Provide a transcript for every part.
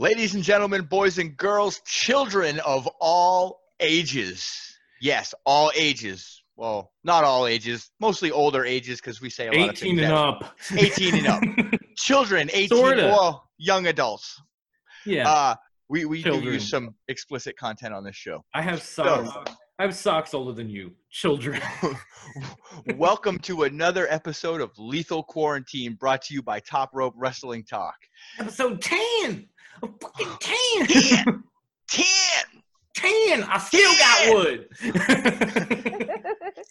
Ladies and gentlemen, boys and girls, children of all ages. Yes, all ages. Well, not all ages, mostly older ages because we say a lot of 18 things. and up. 18 and up. Children, 18, Sorta. well, young adults. yeah. Uh, we we do use some explicit content on this show. I have socks. I have socks older than you. Children. Welcome to another episode of Lethal Quarantine brought to you by Top Rope Wrestling Talk. Episode 10. I'm fucking 10. 10! 10! 10. I still got wood.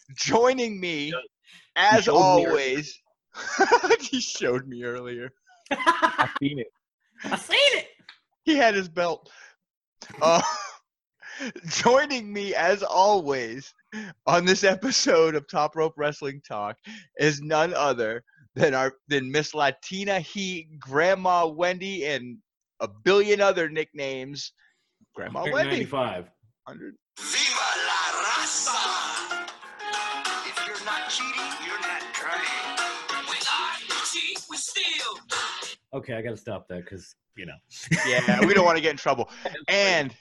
Joining me, as showed me always, he showed me earlier. I've seen it. I seen it. He had his belt. Uh, joining me, as always, on this episode of Top Rope Wrestling Talk is none other than our than Miss Latina Heat, Grandma Wendy, and a billion other nicknames. Grandma Wendy. 95. 100. Viva la raza! If you're not cheating, you're not trying. We lie, cheat, we steal. Okay, I got to stop that because, you know. Yeah, we don't want to get in trouble. And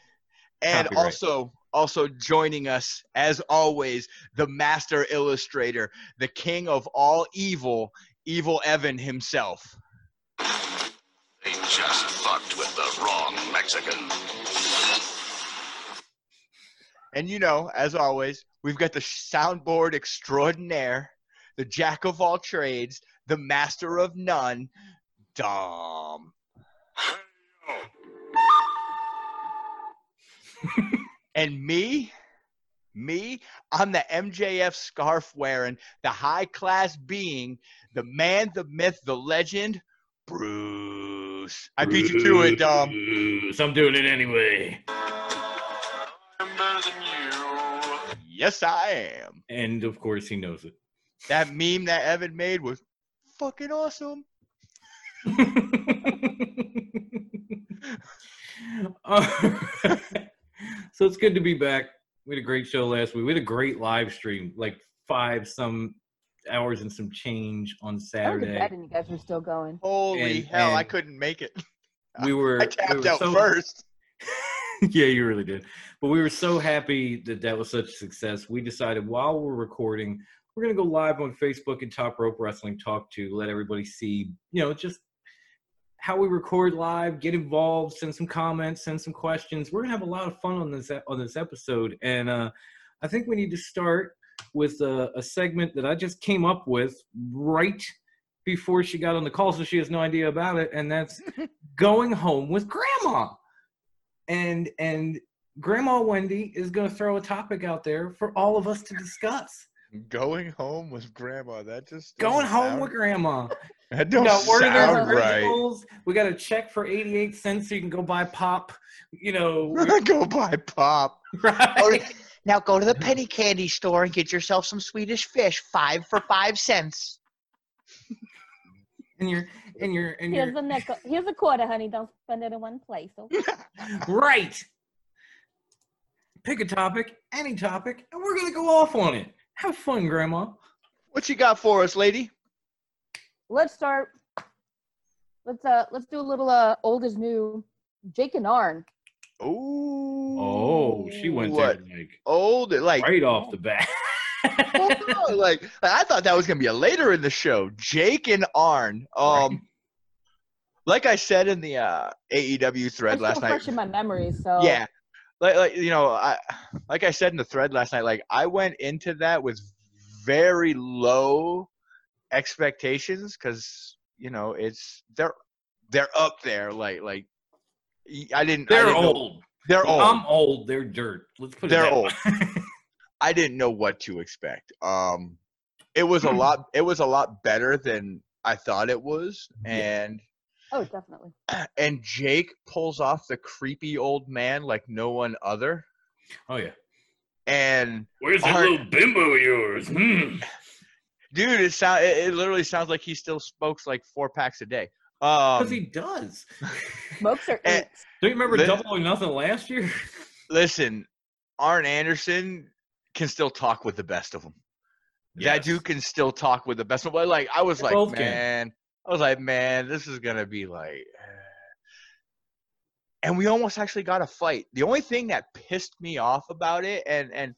and Copyright. also also joining us as always, the master illustrator, the king of all evil, Evil Evan himself. They just fucked with the wrong Mexican. And you know, as always, we've got the soundboard extraordinaire, the jack of all trades, the master of none, Dom. and me, me, I'm the MJF scarf wearing, the high class being, the man, the myth, the legend, Bruce. I beat you to it, Dom. Bruce, I'm doing it anyway. I'm better than you. Yes, I am. And of course, he knows it. That meme that Evan made was fucking awesome. So it's good to be back. We had a great show last week. We had a great live stream, like five some hours and some change on I went to Saturday. and you guys were still going. Holy And- hell, I couldn't make it. We were I we tapped were out so- first. yeah, you really did. But we were so happy that that was such a success. We decided while we're recording, we're gonna go live on Facebook and Top Rope Wrestling Talk to let everybody see, you know, just how we record live, get involved, send some comments, send some questions. We're gonna have a lot of fun on this on this episode, and uh, I think we need to start with a, a segment that I just came up with right before she got on the call, so she has no idea about it, and that's going home with Grandma and and grandma wendy is going to throw a topic out there for all of us to discuss Going home with grandma. That just going doesn't home sound- with grandma That we don't got Werther's sound right. we got a check for 88 cents so you can go buy pop you know Go buy pop. right oh, Now go to the penny candy store and get yourself some Swedish fish, five for five cents. and you're and you're and Here's you're a nickel. Here's a quarter, honey. Don't spend it in one place. Okay? right pick a topic any topic and we're going to go off on it have fun grandma What you got for us, lady? Let's start. Let's uh let's do a little uh old is new. Jake and Arn. Ooh. Oh she went what? there like Old, like right off the bat well, no, like I thought that was gonna be a later in the show. Jake and Arn. Um, like I said in the uh, AEW thread It's last still night. fresh in my memory. So Yeah, like like you know, I like I said in the thread last night. Like I went into that with very low expectations because you know it's they're they're up there. Like like I didn't. They're didn't know- old they're old. I'm old. They're dirt. Let's put it They're that old. way. I didn't know what to expect. Um, it was a lot. It was a lot better than I thought it was, and Oh, definitely. and Jake pulls off the creepy old man like no one other, oh yeah. and Where's that little bimbo of yours? Hmm. dude, it sound it, it literally sounds like he still smokes like four packs a day. Um, Because he does. Smokes or Eh, eats. Don't you remember Li- double or nothing last year? listen, Arn Anderson can still talk with the best of them. That dude can still talk with the best of them. Like I was They like, both can. man, I was like, man, this is gonna be like. and we almost actually got a fight. The only thing that pissed me off about it, and and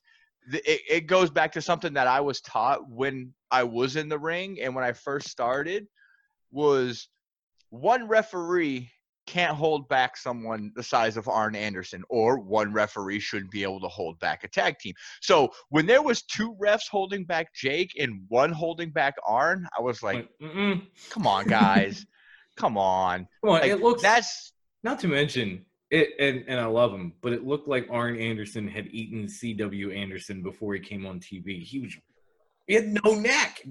th- it, it goes back to something that I was taught when I was in the ring and when I first started, was one referee can't hold back someone the size of Arn Anderson, or one referee shouldn't be able to hold back a tag team. So when there was two refs holding back Jake and one holding back Arn, I was like, mm-mm. "Come on, guys, come on." Come on, Like, it looks that's not to mention it, and and I love him, but it looked like Arn Anderson had eaten C.W. Anderson before he came on TV. He was, he had no neck.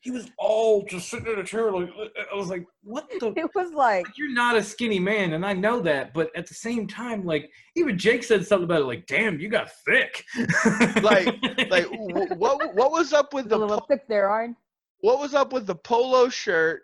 He was all just sitting in a chair. Like I was like, what the It was like, you're not a skinny man, and I know that, but at the same time, like even Jake said something about it, like, "Damn, you got thick." Like- like what what was up with a the little po- thick there, Arn. what was up with the polo shirt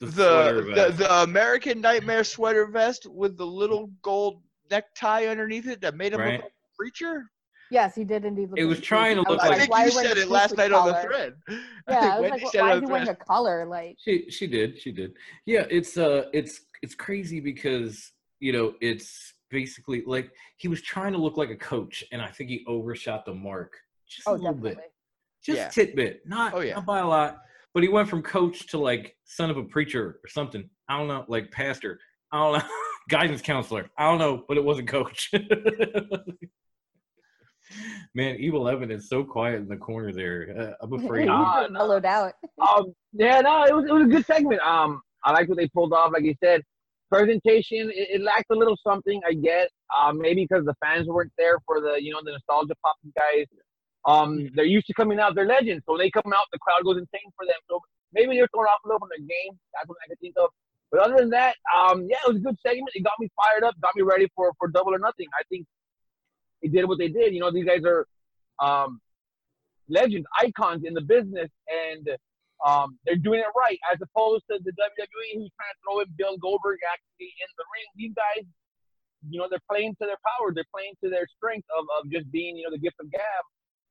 the the the, the American Nightmare sweater vest with the little gold necktie underneath it that made him Right. look like a preacher. Yes, he did indeed. Look It was trying to creep. I look was I like- think why you said it last stupid night on the thread. Yeah, think I was like, said why it is on he wearing a color? Like, She she did she did yeah it's uh it's it's crazy because you know it's basically like he was trying to look like a coach and I think he overshot the mark just a oh, little definitely. bit just Yeah. tidbit not Oh, yeah. not by a lot but he went from coach to like son of a preacher or something I don't know like pastor I don't know guidance counselor I don't know but it wasn't coach man evil Evan is so quiet in the corner there uh, I'm afraid He just no. mellowed out. Um, yeah, no, it was it was a good segment. Um, I like what they pulled off. Like you said, presentation it, it lacked a little something. I get. Um, maybe because the fans weren't there for the you know the nostalgia pop guys. Um, they're used to coming out. They're legends, so when they come out, the crowd goes insane for them. So maybe they're throwing off a little from their game. That's what I could think of. But other than that, um, yeah, it was a good segment. It got me fired up, got me ready for for double or nothing. I think they did what they did. You know, these guys are um, legends, icons in the business, and um, they're doing it right, as opposed to the WWE who's trying to throw in Bill Goldberg actually in the ring. These guys, you know, they're playing to their power. They're playing to their strength of, of just being, you know, the gift of gab.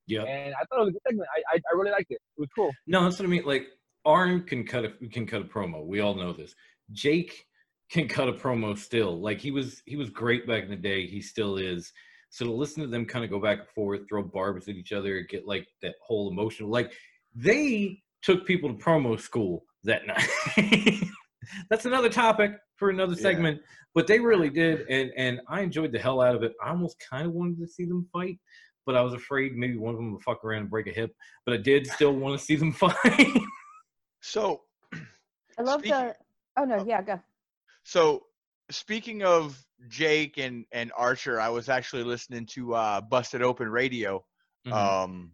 yeah And I thought it was a good segment. I, I, I really liked it. It was cool. No, that's what I mean. Like Arn can cut a can cut a promo. We all know this. Jake can cut a promo still. Like he was he was great back in the day. He still is. So to listen to them kind of go back and forth, throw barbs at each other, get like that whole emotional. Like they took people to promo school that night. that's another topic for another Yeah. segment. But they really did, and and I enjoyed the hell out of it. I almost kind of wanted to see them fight, but I was afraid maybe one of them would fuck around and break a hip. But I did still want to see them fight. So I love Speaking- the. Oh no, oh. yeah, go. so speaking of Jake and and Archer, I was actually listening to uh, Busted Open Radio, Mhm. um,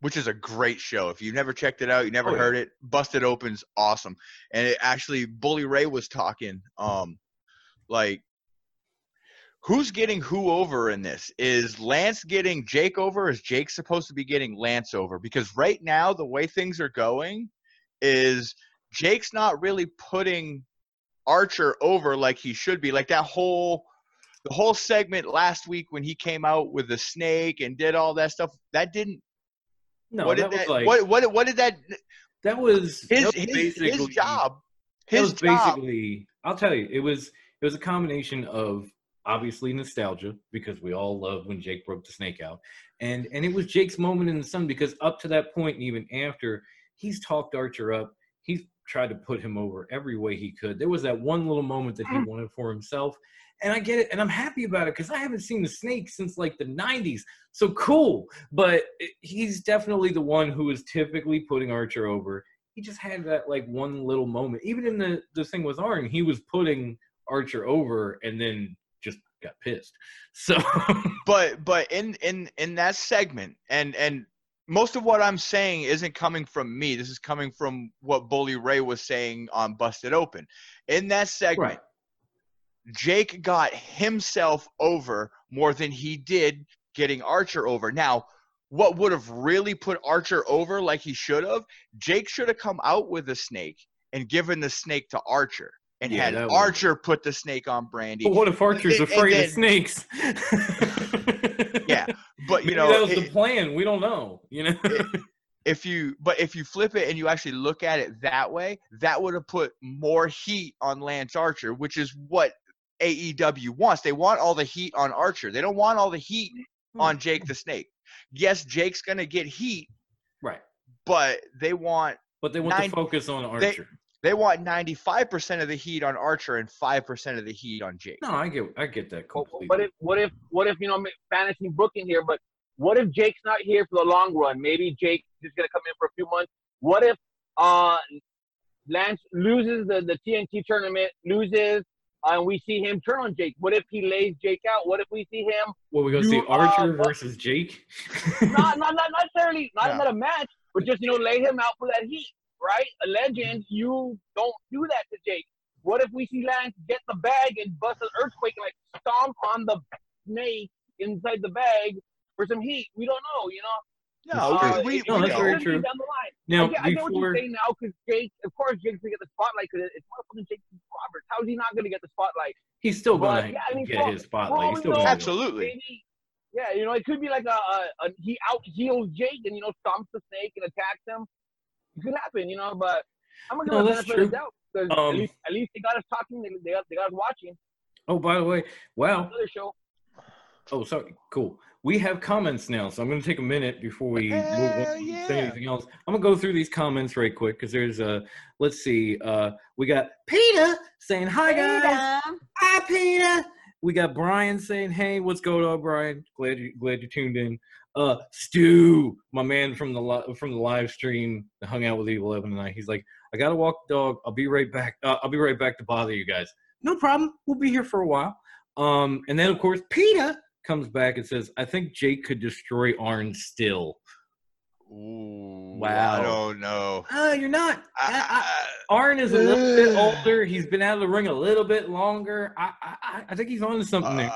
which is a great show. If you've never checked it out, you never Oh, yeah. heard it. Busted Open's awesome, and it actually Bully Ray was talking, um, like. Who's getting who over in this? Is Lance getting Jake over? Is Jake supposed to be getting Lance over? Because right now, the way things are going, is Jake's not really putting Archer over like he should be. Like that whole the whole segment last week when he came out with the snake and did all that stuff, that didn't no, what that did was that like what what what did that that was his that was his, his job his was job basically I'll tell you, it was it was a combination of obviously nostalgia because we all love when Jake broke the snake out. And and it was Jake's moment in the sun because up to that point and even after, he's talked Archer up. He's tried to put him over every way he could. There was that one little moment that he wanted for himself. And I get it, and I'm happy about it because I haven't seen the snake since like the 90s. So cool. But he's definitely the one who is typically putting Archer over he just had that like one little moment. Even in the the thing with Arn, he was putting Archer over and then just got pissed. So but but in in in that segment and and most of what I'm saying isn't coming from me. This is coming from what Bully Ray was saying on Busted Open. In that segment, Jake got himself over more than he did getting Archer over. Now, what would have really put Archer over like he should have? Jake should have come out with a snake and given the snake to Archer and Yeah, had Archer put the snake on Brandi. But what if Archer's And- and afraid then- of snakes? Yeah, but you know, that was it- the plan. We don't know. You know. if you but if you flip it and you actually look at it that way, that would have put more heat on Lance Archer, which is what AEW wants. They want all the heat on Archer. They don't want all the heat Hmm. on Jake the Snake. Yes, Jake's gonna get heat, Right. but they want But they want Nine- to focus on Archer. They want 95% of the heat on Archer and 5% of the heat on Jake. no, I get I get that But completely. what if what if what if you know fantasy booking here? But what if Jake's not here for the long run? Maybe Jake is gonna come in for a few months. What if uh Lance loses the the TNT tournament, loses, uh, and we see him turn on Jake? What if he lays Jake out? What if we see him what we gonna see Archer uh, versus Jake? not not not necessarily not Yeah. not a match, but just you know lay him out for that heat, right? A legend, you don't do that to Jake. What if we see Lance get the bag and bust an earthquake and like stomp on the snake inside the bag for some heat? We don't know, you know. No, Uh, we, we, it- No, that's know. very true. Down the line. now I, get, I get what you're saying now because Jake, of course, Jake's gonna get the spotlight because it's motherfucking Jake Roberts. How is he not gonna get the spotlight? he's still gonna yeah, I mean, get for- his spotlight. all He's still know- gonna. Absolutely. Maybe, yeah, you know, it could be like a, a, a he out heals Jake and you know stomps the snake and attacks him. It could happen, you know, but I'm gonna give No, him the that's benefit of the doubt because Um, at least at least they got us talking. They, they got they got us watching Oh, by the way, wow. another show. Oh, sorry. Cool. We have comments now, so I'm going to take a minute before we move on Hell yeah. say anything else. I'm going to go through these comments right quick because there's a. Let's see. Uh, we got Peter saying hi, guys. Adam. Hi, Peter. We got Brian saying, "Hey, what's going on, Brian? Glad you glad you tuned in." Uh, Stu, my man from the li- from the live stream, that hung out with Evil Evan tonight. He's like, "I gotta walk the dog. I'll be right back. Uh, I'll be right back to bother you guys. No problem. We'll be here for a while." Um, and then of course Peter comes back and says, "I think Jake could destroy Arn still." Ooh, Wow. I don't know. Ah, you're not. I- I- I, Arn is a little bit older. He's been out of the ring a little bit longer. I I, I- I think he's on to something there.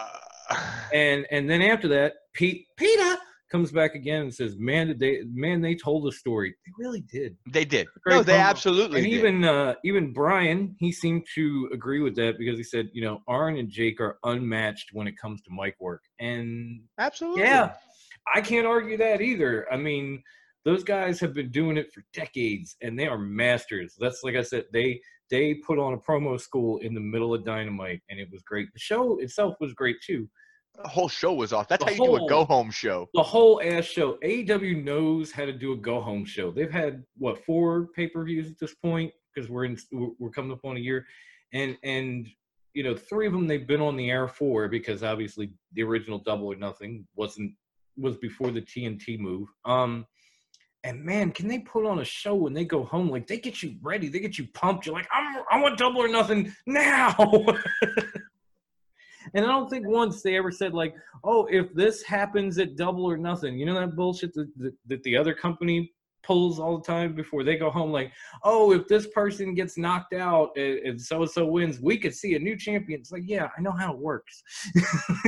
uh, And and then after that, Pete Peter comes back again and says, "Man, did they man they told a story. They really did." they did. No, they promo. absolutely And did. even uh, even Brian, he seemed to agree with that because he said, you know, Arn and Jake are unmatched when it comes to mic work. And absolutely. yeah, I can't argue that either. I mean, those guys have been doing it for decades and they are masters. That's like I said, they they put on a promo school in the middle of Dynamite and it was great. The show itself was great too. The whole show was off. That's The how you do a go home show. The whole ass show. AEW knows how to do a go home show. They've had what four pay per views at this point because we're in we're- we're coming up on a year, and and you know three of them they've been on the air for because obviously the original Double or Nothing wasn't was before the TNT move. Um, and man, can they put on a show when they go home? Like they get you ready, they get you pumped. You're like, I'm I want Double or Nothing now. And I don't think once they ever said like, "Oh, if this happens at Double or Nothing," you know that bullshit that, that, that the other company pulls all the time before they go home. Like, "Oh, if this person gets knocked out and so and so wins, we could see a new champion." It's like, yeah, I know how it works.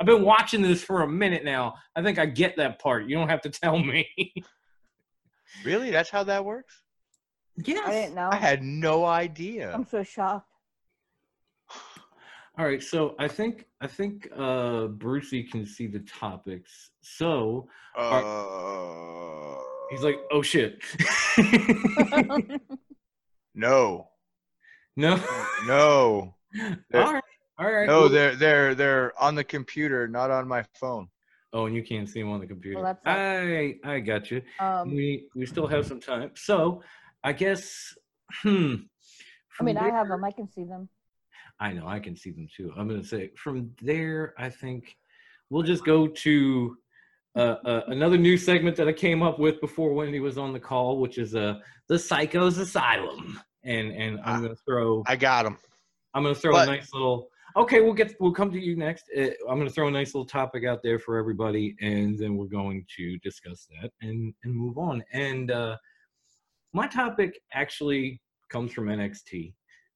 I've been watching this for a minute now. I think I get that part. You don't have to tell me. Really? That's how that works? yes. I didn't know. I had no idea. I'm so shocked. All right, so I think I think uh Brucey can see the topics. So Uh, he's like, "Oh shit." no, no. no, All right. All right. no. well- They're they're they're on the computer, not on my phone. Oh, and you can't see them on the computer. Well, that's I I got you. um, we we still have some time. So I guess hmm. I mean, from I have them. I can see them. I know I can see them too. I'm gonna say from there. I think we'll just go to uh, uh, another new segment that I came up with before Wendy was on the call, which is uh the Psychos Asylum, and and I'm Ah, gonna throw I got them. I'm gonna throw But- a nice little. Okay, we'll get we'll come to you next. Uh, I'm gonna throw a nice little topic out there for everybody, and then we're going to discuss that and and move on. And uh, my topic actually comes from NXT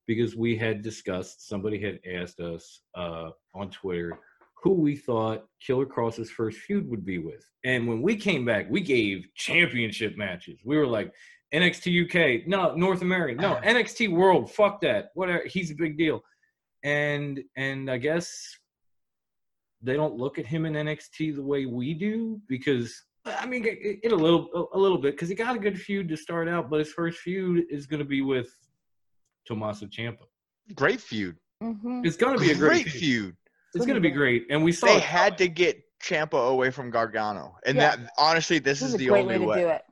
because we had discussed. Somebody had asked us uh, on Twitter who we thought Killer Kross's first feud would be with, and when we came back, we gave championship matches. We were like. NXT UK, no, North America, no, NXT World, fuck that. Whatever, he's a big deal and and I guess they don't look at him in NXT the way we do because I mean it, it a little a little bit because he got a good feud to start out, but his first feud is going to be with Tommaso Ciampa. Great feud. hmm It's gonna be a great, great feud. feud. It's gonna be great, and we saw They it had to get Ciampa away from Gargano, and Yeah. that honestly, this This is is the great only way to way. do it.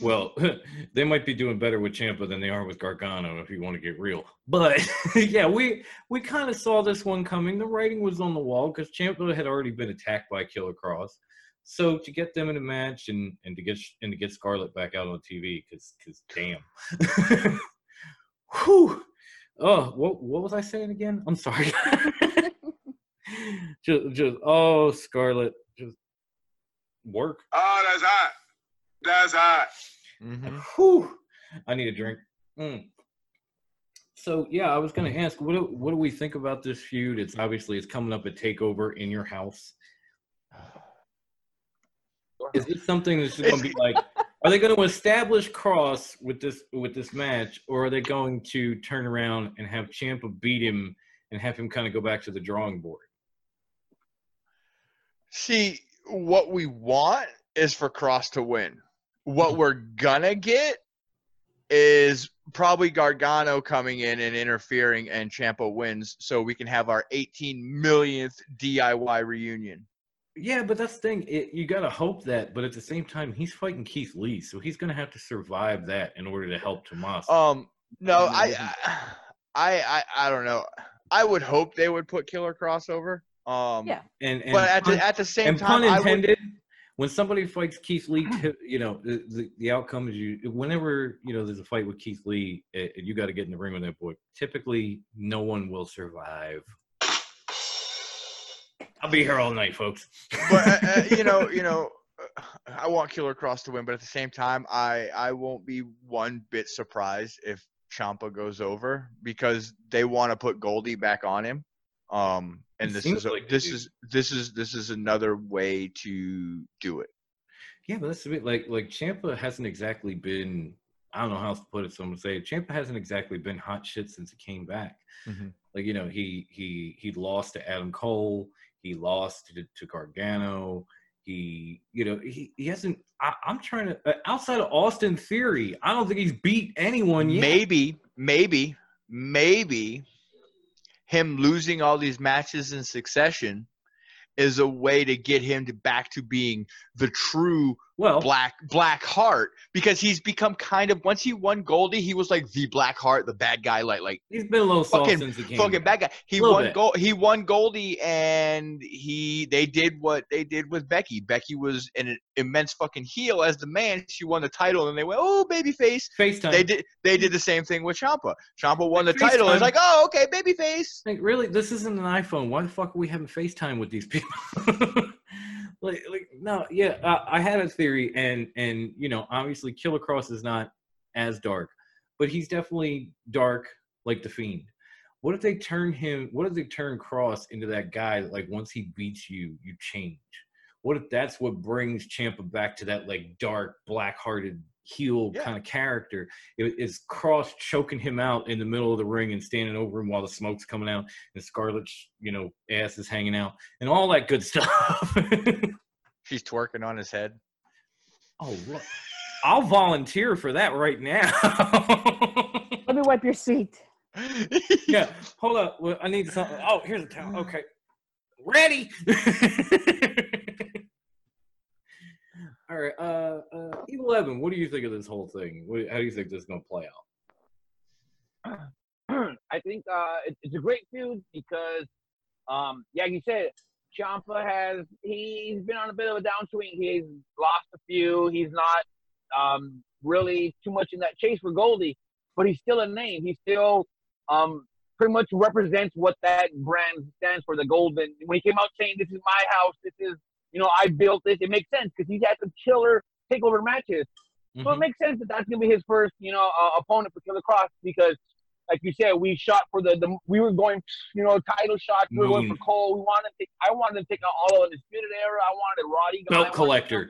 Well, they might be doing better with Ciampa than they are with Gargano, if you want to get real. But yeah, we we kind of saw this one coming. The writing was on the wall because Ciampa had already been attacked by Killer Kross. So to get them in a match and and to get and to get Scarlett back out on TV, because because damn, whew. Oh, what what was I saying again? I'm sorry. just just oh Scarlett, just work. Oh, that's hot. That's hot. Mhm. Whew, I need a drink. Mm. So yeah, I was going to ask, what do, what do we think about this feud? It's obviously it's coming up at Takeover in your house. Is it something that's just going to be like? Are they going to establish Kross with this with this match, or are they going to turn around and have Ciampa beat him and have him kind of go back to the drawing board? See, what we want is for Kross to win. What we're gonna get is probably Gargano coming in and interfering, and Ciampa wins, so we can have our 18 millionth DIY reunion. Yeah, but that's the thing. It, you got to hope that, but at the same time, he's fighting Keith Lee, so he's going to have to survive that in order to help Tommaso. Um, no. I, I, I, I don't know. I would hope they would put Killer crossover. Um, Yeah. and, and but at pun, the at the same and time, pun I would, intended, when somebody fights Keith Lee, t- you know the, the, the outcome is you. Whenever you know there's a fight with Keith Lee, you got to get in the ring with that boy. Typically, no one will survive. I'll be here all night, folks. but uh, uh, you know, you know, uh, I want Killer Kross to win, but at the same time, I I won't be one bit surprised if Ciampa goes over because they want to put Goldie back on him. Um, and It this is like this is this is this is another way to do it. Yeah, but that's a bit like like Ciampa hasn't exactly been. I don't know how else to put it. So I'm gonna say Ciampa hasn't exactly been hot shit since he came back. Mhm. Like you know, he he he lost to Adam Cole. He lost to, to Gargano. He you know he, he hasn't. I, I'm trying to uh, outside of Austin Theory. I don't think he's beat anyone yet. Maybe, maybe, maybe him losing all these matches in succession is a way to get him to back to being the true Well, black black heart because he's become kind of once he won Goldie, he was like the black heart, the bad guy, like like he's been a little soft fucking- since he came. fucking bad guy. He won bit. gold. He won Goldie, and he they did what they did with Becky. Becky was an immense fucking heel as the man. She won the title, and they went, "Oh, baby face face FaceTime. They did. They did the same thing with Ciampa. Ciampa won the title. It's like, oh, okay, baby face Like, really, this isn't an iPhone. Why the fuck are we having FaceTime with these people? like, like, no, yeah, I, I had a theory, and and you know, obviously, Killer Kross is not as dark, but he's definitely dark like the Fiend. What if they turn him? What if they turn Kross into that guy that, like, once he beats you, you change? What if that's what brings Ciampa back to that like dark, black-hearted heel Yeah. kind of character? It, is Kross choking him out in the middle of the ring and standing over him while the smoke's coming out and Scarlett's, you know, ass is hanging out and all that good stuff. She's twerking on his head. oh, look. I'll volunteer for that right now. Let me wipe your seat. yeah, hold up. Well, I need something. Oh, here's a towel. Okay. Ready? all right. Uh, uh, Evil Evan, what do you think of this whole thing? What, how do you think this is going to play out? I think uh, it, it's a great feud because, um, yeah, like you said, Ciampa has he's been on a bit of a downswing. He's lost a few. He's not um, really too much in that chase for Goldie, but he's still a name. He still um, pretty much represents what that brand stands for. The Golden. When he came out saying, "This is my house. This is you know I built this," it makes sense because he's had some killer takeover matches. So it Mhm. makes sense that that's gonna be his first, you know, uh, opponent for Killer Kross because, like you said, we shot for the, the we were going, you know, title shots. We were going for Cole. We wanted to take, I wanted to take out all of the disputed era. I wanted Roddy. I Belt wanted- collector.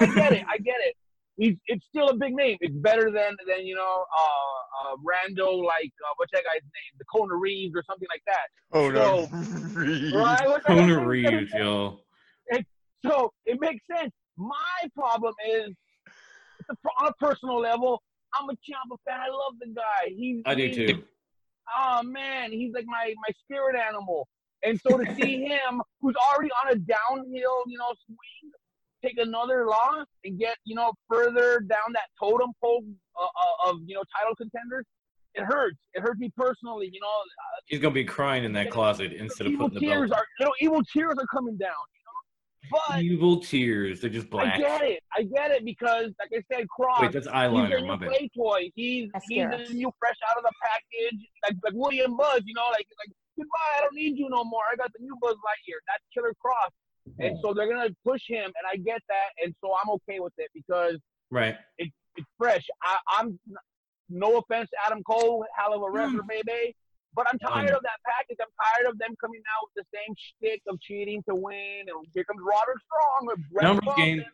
I get it. I get it. He's it's still a big name. It's better than than you know, uh, uh Rando like uh, what's that guy's name? The Kona Reeves or something like that. Oh no. Right? What's that Kona guy's name? Reeves, yo. So it makes sense. My problem is, on a personal level, I'm a Ciampa fan. I love the guy. He's I do too. oh man, he's like my my spirit animal. And so to see him, who's already on a downhill, you know, swing, take another loss and get you know further down that totem pole uh, uh, of you know title contenders, it hurts. It hurts me personally. You know, He's gonna be crying in that closet instead of putting the tears belt. are you know evil tears are coming down. You know, but Evil tears. They're just black. I get it. I get it because, like I said, Kross. Wait, that's He's eyeliner. the My new play toy. He's he's Mascara. the new fresh out of the package, like like William Buzz. You know, like like goodbye. I don't need you no more. I got the new Buzz Lightyear. That's Killer Kross, and so they're gonna push him, and I get that, and so I'm okay with it because Right. it's fresh. I, I'm no offense, Adam Cole, hell of a mm. wrestler, baby. But I'm tired of that package. I'm tired of them coming out with the same shtick of cheating to win. And here comes Roderick Strong with Brett Numbers game.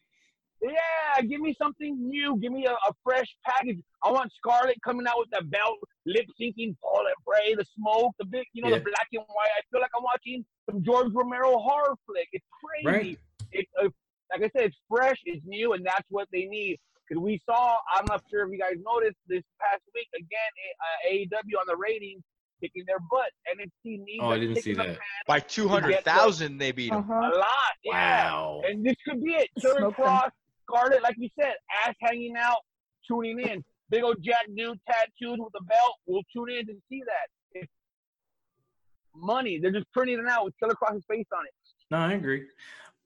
Yeah, give me something new. Give me a, a fresh package. I want Scarlett coming out with the belt, lip syncing, Paul and Bray, the smoke, the big, you know, Yeah. the black and white. I feel like I'm watching some George Romero horror flick. It's crazy. Right. It, uh, like I said, it's fresh, it's new, and that's what they need. Because we saw, I'm not sure if you guys noticed this past week again, uh, AEW on the ratings kicking their butt. NXT needs Oh, I didn't see that. By 200,000, they beat him. Uh-huh. a lot. Yeah. Wow. And this could be it. Killer Kross, Scarlett, like you said, ass hanging out, tuning in. Big old Jack dude tattooed with a belt. We'll tune in to see that. It's money. They're just printing it out with Killer Kross's face on it. No, I agree.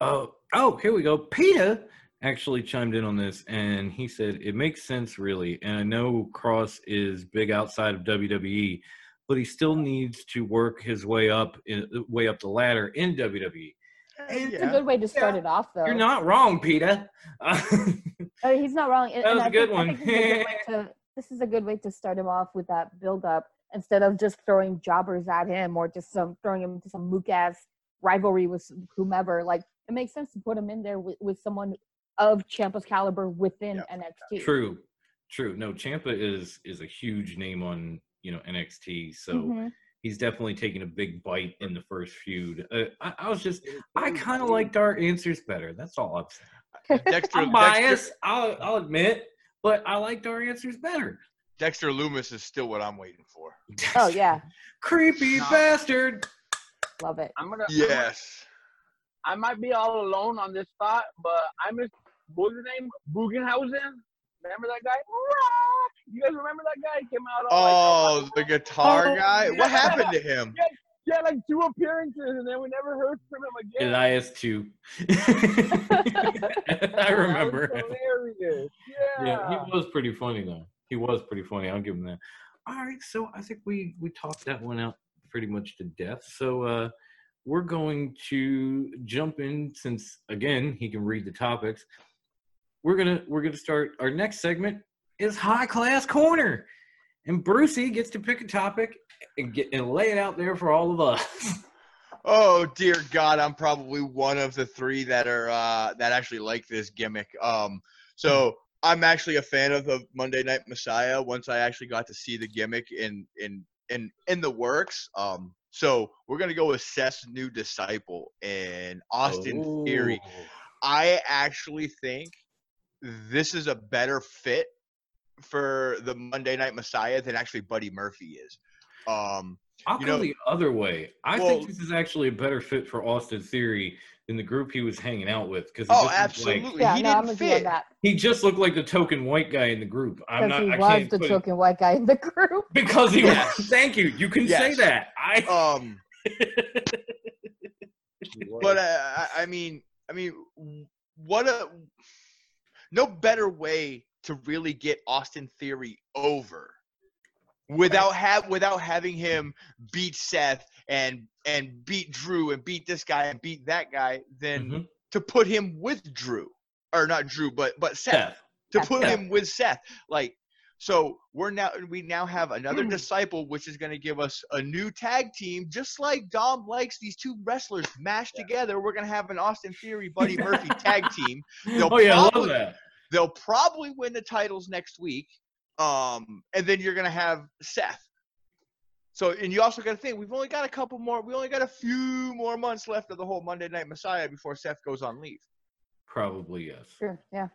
Oh, oh, here we go. Peter actually chimed in on this, and he said it makes sense, really. And I know Kross is big outside of WWE, but he still needs to work his way up, in, way up the ladder in WWE. It's Yeah. a good way to start Yeah. it off, though. You're not wrong, Peter. Uh, he's not wrong. and- That was I a good think- one. this, is a good way to, this is a good way to start him off with that build up instead of just throwing jobbers at him or just some throwing him to some mook ass rivalry with whomever. Like it makes sense to put him in there with, with someone of Ciampa's caliber within Yeah. NXT. True, true. No, Ciampa is is a huge name on you know NXT, so Mhm. he's definitely taking a big bite in the first feud. Uh, I, I was just, I kind of liked our answers better. That's all I'm saying. Dexter, I'm Dexter, biased. I'll, I'll admit, but I liked our answers better. Dexter Lumis is still what I'm waiting for. Oh yeah, creepy No. bastard. love it. I'm gonna. Yes. I might be all alone on this thought, but I miss what's was his name? Bugenhausen. Remember that guy? You guys remember that guy? He came out. all like, Oh, the guitar Oh, guy. What happened to him? He had like two appearances, and then we never heard from him again. Elias too. I remember. hilarious. Yeah. Yeah, he was pretty funny though. He was pretty funny. I'll give him that. All right, so I think we we talked that one out pretty much to death. So uh we're going to jump in since again he can read the topics. We're gonna we're gonna start our next segment is high class corner, and Brucey gets to pick a topic and get and lay it out there for all of us. Oh dear God, I'm probably one of the three that are uh, that actually like this gimmick. Um, so I'm actually a fan of the Monday Night Messiah. Once I actually got to see the gimmick in in in in the works. Um, so we're gonna go with Seth's new disciple and Austin Theory. Oh. I actually think this is a better fit for the Monday Night Messiah than actually Buddy Murphy is. Um, I'll You go the other way. I Well- think this is actually a better fit for Austin Theory than the group he was hanging out with. Because oh, absolutely. Yeah, he no, I'm didn't with you fit. that he just looked like the token white guy in the group. I'm not. he I was can't the put it- token white guy in the group. because he Yes. was. Thank you. You can say that. I. Um, but uh, I, I mean, I mean, what a no better way to really get Austin Theory over without have without having him beat Seth and and beat Drew and beat this guy and beat that guy than Mhm. to put him with Drew or not Drew but but Seth Seth. to put him with Seth. Like, so we're now we now have another Hmm. disciple, which is going to give us a new tag team, just like Dom likes these two wrestlers mashed together. We're going to have an Austin Theory Buddy Murphy tag team. They'll Oh yeah, I love probably- that. They'll probably win the titles next week, um, and then you're going to have Seth. So, and you also got to think we've only got a couple more. We only got a few more months left of the whole Monday Night Messiah before Seth goes on leave. Probably yes. Sure, yeah.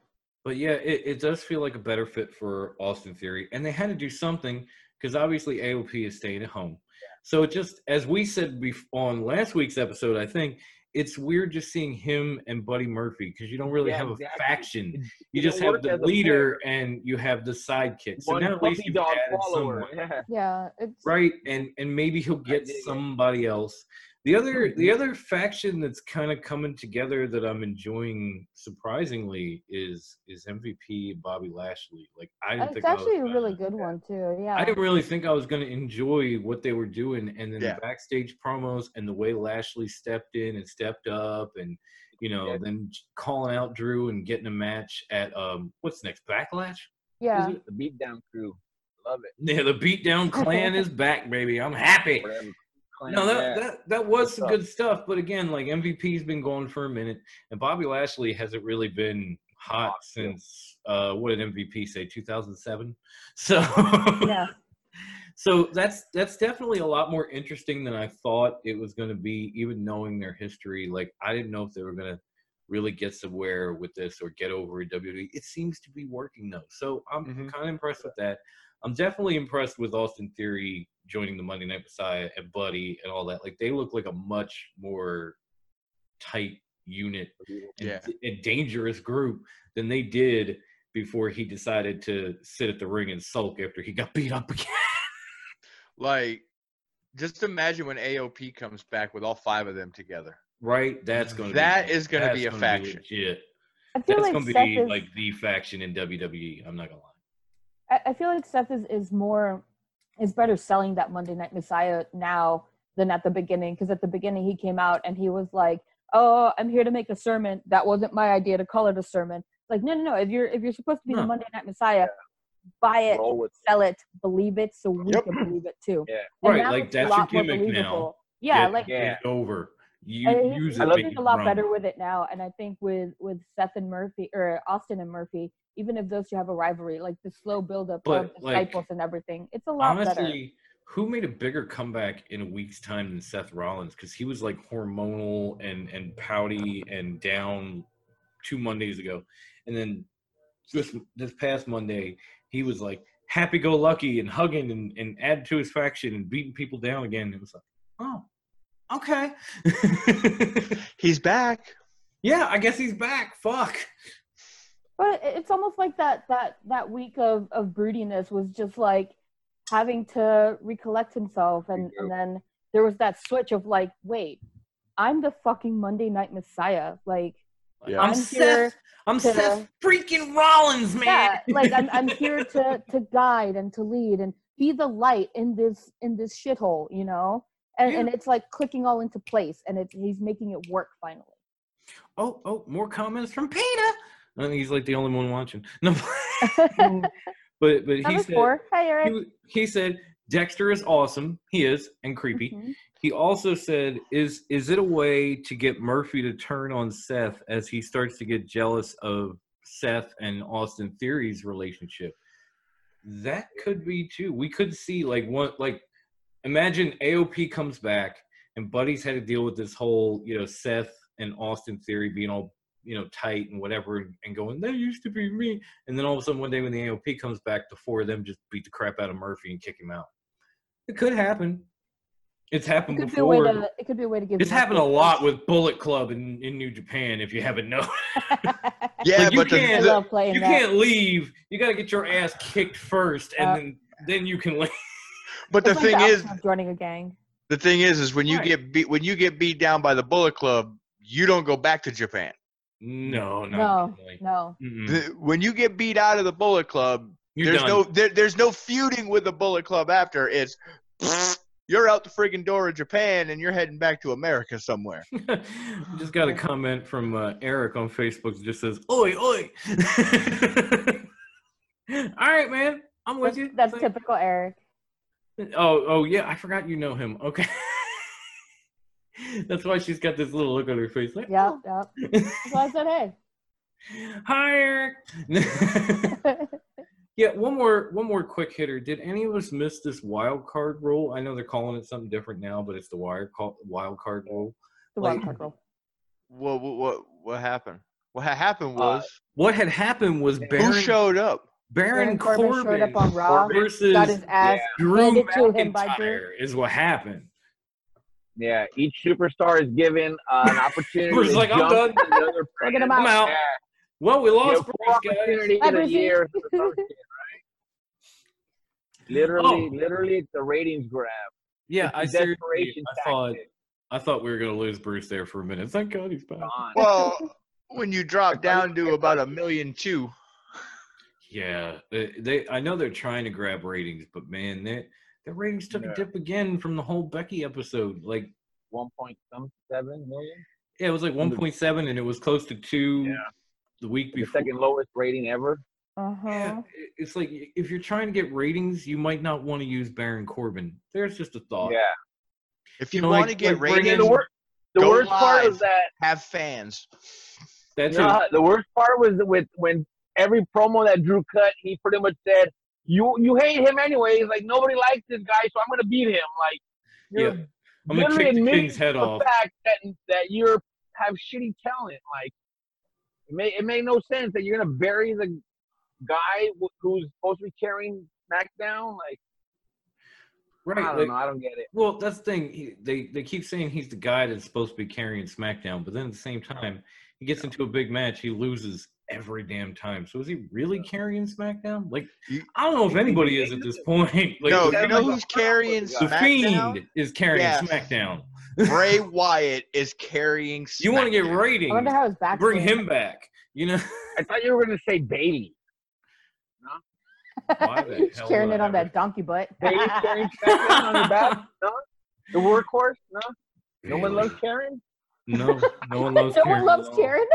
But yeah, it, it does feel like a better fit for Austin Theory, and they had to do something because obviously AOP is staying at home. So it just, as we said bef- on last week's episode, I think it's weird just seeing him and Buddy Murphy because you don't really Yeah, have a exactly. faction. It- You just have the as a leader and you have the sidekick. So One now at least puppy you've dog added follower. someone Yeah. Yeah, it's right and and maybe he'll get dig it. somebody else the other the other faction that's kind of coming together that i'm enjoying surprisingly is is mvp bobby lashley like i didn't it's think I was actually a gonna- really good one too. Yeah. i didn't really think i was going to enjoy what they were doing and then Yeah. the backstage promos and the way lashley stepped in and stepped up and you know Yeah. then calling out drew and getting a match at um what's next backlash yeah. Is it? The beatdown crew. Love it. yeah the beatdown clan is back baby i'm happy Whatever. No, that, Yeah. that that was Good some stuff. good stuff. But again, like MVP's been going for a minute, and Bobby Lashley hasn't really been hot Hot, since uh, what did MVP say? 2007. So Yeah. so that's that's definitely a lot more interesting than I thought it was going to be. Even knowing their history, like I didn't know if they were going to really get somewhere with this or get over in WWE. It seems to be working though, so I'm Mhm. kind of impressed with that. I'm definitely impressed with Austin Theory joining the Monday Night Messiah and Buddy and all that. Like they look like a much more tight unit and, Yeah. and dangerous group than they did before he decided to sit at the ring and sulk after he got beat up again. Like, just imagine when AOP comes back with all five of them together. right? That's going to That be, is gonna be a gonna faction. legit. I feel That's like going to Seth be is. like the faction in WWE. I'm not gonna lie. I, I feel like Seth is, is more is better selling that Monday Night Messiah now than at the beginning. Because at the beginning he came out and he was like, "Oh, I'm here to make a sermon. That wasn't my idea to call it a sermon." Like, no, no, no. If you're if you're supposed to be No. the hmm. Monday Night Messiah, buy it, sell it, believe it, so we Yep. can believe it too. Yeah. And Right, like, it's a that's your lot more gimmick now. Yeah, Get like Yeah. over. You and use it. love it a lot run. better with it now, and I think with with Seth and Murphy or Austin and Murphy, even if those two have a rivalry, like the slow buildup But, of like, and everything, it's a lot better. Honestly, who made a bigger comeback in a week's time than Seth Rollins? Because he was like hormonal and and pouty and down two Mondays ago, and then this this past Monday he was like happy go lucky and hugging and, and added to his faction and beating people down again. It was like, oh, okay. He's back. yeah, I guess he's back. Fuck. But it's almost like that that that week of of broodiness was just like having to recollect himself, and and then there was that switch of like, wait, I'm the fucking Monday Night Messiah, like. Yeah. I'm, I'm Seth. here I'm to- Seth freaking Rollins, man. yeah like i'm, I'm here to to guide and to lead and be the light in this in this shithole you know and, and it's like clicking all into place and it's he's making it work finally Oh, oh, more comments from Peter. And he's like the only one watching. No, but but he Number said four hi he, eric w- he said Dexter is awesome. He is and creepy. Mhm. He also said, "Is is it a way to get Murphy to turn on Seth as he starts to get jealous of Seth and Austin Theory's relationship?" That could be too. We could see like one like imagine AOP comes back and Buddy's had to deal with this whole you know Seth and Austin Theory being all you know tight and whatever and going that used to be me and then all of a sudden one day when the AOP comes back the four of them just beat the crap out of Murphy and kick him out. It could happen. It's it happened could be a way before. to it could be a way to give It's happened a sense. lot with Bullet Club in, in New Japan. If you haven't known, Yeah, Like, you but the, can't- the- love playing you that can't leave. You got to get your ass kicked first, and Uh, then then you can leave. But the It's like thing is, joining a gang the thing is, is when you Right. get beat when you get beat down by the Bullet Club, you don't go back to Japan. No, no not really. no The, when you get beat out of the Bullet Club, You're there's done. no there, there's no feuding with the Bullet Club after. It's you're out the friggin' door of Japan and you're heading back to America somewhere. just got a comment from uh, Eric on Facebook that just says, "Oi, oi." All right, man. I'm with that's, you. that's Like- typical eric Oh, oh yeah, I forgot you know him. Okay. That's why she's got this little look on her face. Like, yep yep that's why i said hey Hi, Eric. yeah, one more, one more quick hitter. Did any of us miss this wild card rule? I know they're calling it something different now, but it's the wild call, wild card rule. the Like- wild card rule. What what what, what happened? What ha- happened Uh, was What had happened was who showed up? Baron, Baron Corbin Corbin, showed up on Raw, versus got his ass Drew handed to him by Drew. Is what happened. Yeah, each superstar is given uh, an opportunity Bruce to like, I'm done. to another Taking him brand. I'm out. Yeah. Well, we lost have four Bruce, guys. opportunities Hi, a year for some shit, right? Literally, Oh. literally, it's a ratings grab. Yeah, It's a I seriously, desperation I thought, tactic. I thought we were gonna lose Bruce there for a minute. Thank God he's back. Well, when you drop down to about a million two, Yeah, they, they, I know they're trying to grab ratings, but man, their their ratings took Yeah. a dip again from the whole Becky episode. Like, One point some seven million. yeah, it was like 1.7, and it was close to two Yeah. the week The before. second lowest rating ever. Uh-huh. Yeah, it's like if you're trying to get ratings, you might not want to use Baron Corbin. There's just a thought. Yeah. if you You know, want like- to get like bring in- The, ratings, wor- the Go worst part live. is that have fans. That's no, it. the worst part was with when every promo that Drew cut, he pretty much said, "You you hate him anyways. Like nobody likes this guy, so I'm gonna beat him." Like you're Yeah, I'm gonna kick the king's head the off. fact that that you're have shitty talent. Like it may it made no sense that you're gonna bury the guy who's supposed to be carrying SmackDown. Like Right. I don't like- know, I don't get it. Well, that's the thing. He, they they keep saying he's the guy that's supposed to be carrying SmackDown, but then at the same time, he gets into a big match, he loses every damn time. So is he really carrying SmackDown? Like, You- I don't know if anybody is at this point. Like, no, you know like who's carrying the the SmackDown? Fiend is carrying Yeah. SmackDown. Bray Wyatt is carrying. You want to get SmackDown. ratings? I wonder how his back. Bring him back. You know. I thought you were gonna say Bayley. No. Why the He's carrying it on that donkey butt. Bayley carrying SmackDown on her back. No, the workhorse. No, no one loves Karen. No, no one loves no Karen. one loves at all. Karen.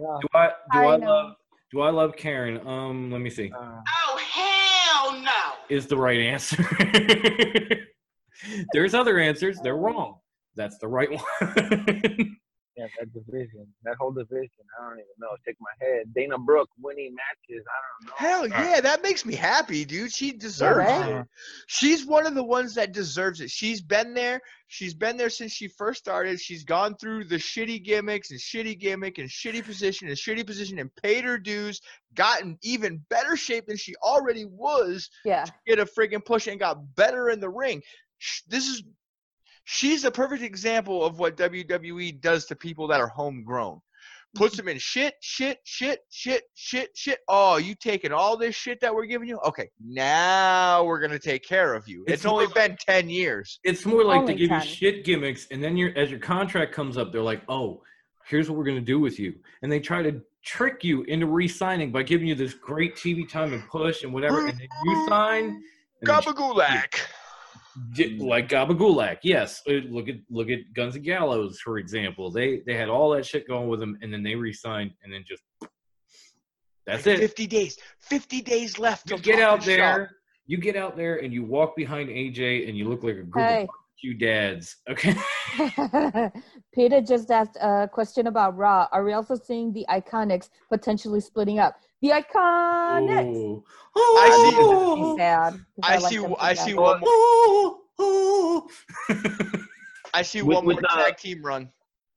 No. Do I? Do I I, love? Do I love Karen? Um, let me see. Uh, Oh, hell no. Is the right answer. There's other answers. They're wrong. That's the right one. yeah, that division, that whole division. I don't even know. Shake my head. Dana Brooke winning matches. I don't know. Hell yeah, that makes me happy, dude. She deserves right? it. She's one of the ones that deserves it. She's been there. She's been there since she first started. She's gone through the shitty gimmicks and shitty gimmick and shitty position and shitty position and paid her dues, gotten even better shape than she already was, Yeah. get a friggin' push and got better in the ring. This is she's a perfect example of what WWE does to people that are homegrown. Puts mm-hmm. them in shit, shit, shit, shit, shit, shit. Oh, you taking all this shit that we're giving you? Okay, now we're gonna take care of you. It's, It's only more been ten years. it's more like Only they give 10. you shit gimmicks, and then you're as your contract comes up, they're like, "Oh, here's what we're gonna do with you," and they try to trick you into re-signing by giving you this great TV time and push and whatever, and then you sign. and then Gabagulak. J- like Gabagulak, yes. Uh, Look at look at Guns and Gallows, for example. They they had all that shit going with them, and then they re-signed, and then just that's it. Fifty days. Fifty days left. You get out Talking Shop. there, you get out there, and you walk behind AJ, and you look like a group Hey. of barbecue dads. Okay. Peter just asked a question about Raw. Are we also seeing the IIconics potentially splitting up? The IIconics. Oh. I see-. Be sad. 'cause I like see. them I see one more. Oh. Oh. I see With- one with, more uh, tag team run,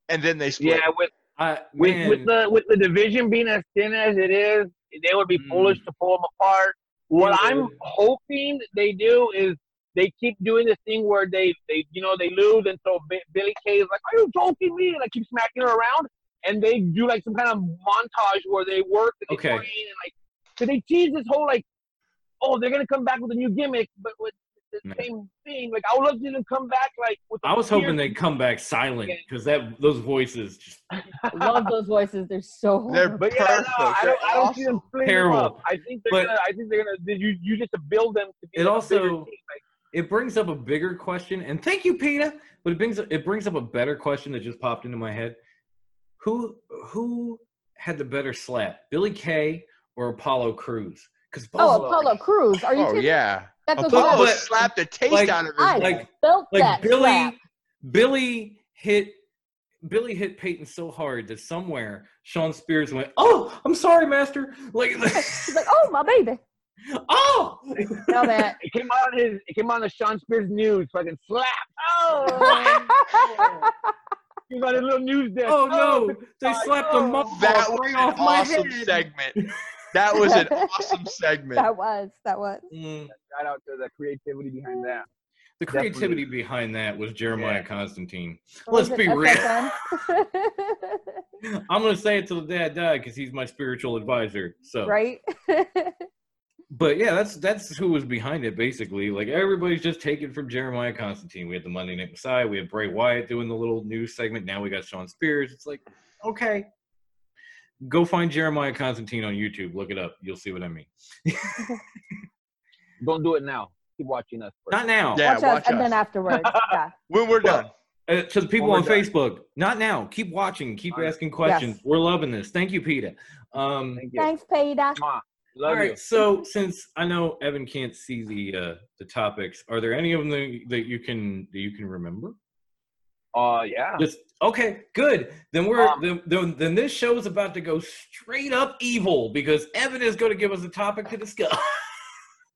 and then they split. Yeah, with I, with with the with the division being as thin as it is, they would be Mm. foolish to pull them apart. What Yeah. I'm hoping they do is they keep doing this thing where they they you know they lose, and so B- Billie Kay is like, "Are you joking me?" and like keep smacking her around, and they do like some kind of montage where they work and they Okay. train and like so they tease this whole like, oh, they're gonna come back with a new gimmick, but with the Yeah. same thing. Like I would love to them come back like with. I was hoping they'd come back silent because that those voices just love those voices. They're so They're horrible. But yeah, no, I don't, I don't see them They're Terrible. them up. I think they're But- gonna. I think they're gonna. They use, use it to build them to be It like also- bigger team. Like, it brings up a bigger question, and thank you, Peter. But it brings it brings up a better question that just popped into my head. Who who had the better slap, Billie Kay or Apollo Crews? Because Oh, Apollo Crews. Are you Oh kidding? yeah. That goes Apollo But- slapped the taste like- out of his I mouth. like felt like that Billie slap. Billie hit Billie hit Peyton so hard that somewhere Shawn Spears went, "Oh, I'm sorry, Master." Like, She's like, oh, my baby. oh, Now that. it came out on his. It came out on the Shawn Spears news. Fucking slap. Oh. he was on his little news desk. oh no! They slapped the Oh. mouth that right was off an my awesome head. segment. That was an awesome segment. that was that was. Mm, Shout out to the creativity behind that. the Definitely. creativity behind that was Jeremiah Yeah. Constantine. What Let's be it, real. I'm gonna say it till the day I die because he's my spiritual advisor. So, right? but yeah, that's that's who was behind it basically. Like everybody's just taken from Jeremiah Constantine. We had the Monday Night Messiah. We had Bray Wyatt doing the little news segment. Now we got Shawn Spears. It's like okay, go find Jeremiah Constantine on YouTube. Look it up. You'll see what I mean. Don't do it now. Keep watching us. First. Not now. Yeah, watch, watch us, and then afterwards. Yeah. When we're done. Uh, to the people on done. Facebook, not now. Keep watching. Keep All right. asking questions. We're loving this. Thank you, Peter. Um, Thank you. Thanks, Peter. Love all right. you. So since I know Evan can't see the uh, the topics, are there any of them that, that you can that you can remember? Uh, yeah. Just okay, good. Then we're Um, then, then then this show is about to go straight up evil because Evan is going to give us a topic to discuss.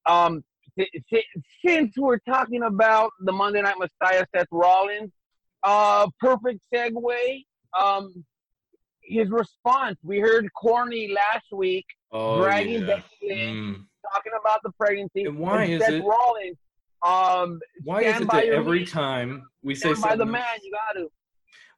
Um, si- si- since we're talking about the Monday Night Messiah, Seth Rollins, uh, perfect segue. Um, his response. We heard Corny last week Oh, bragging yeah. Becky Lynch, Mm. talking about the pregnancy. And why is Seth it- Rollins? Um, Why is it by that every lead, time we say stand by something the nice- man. You got to.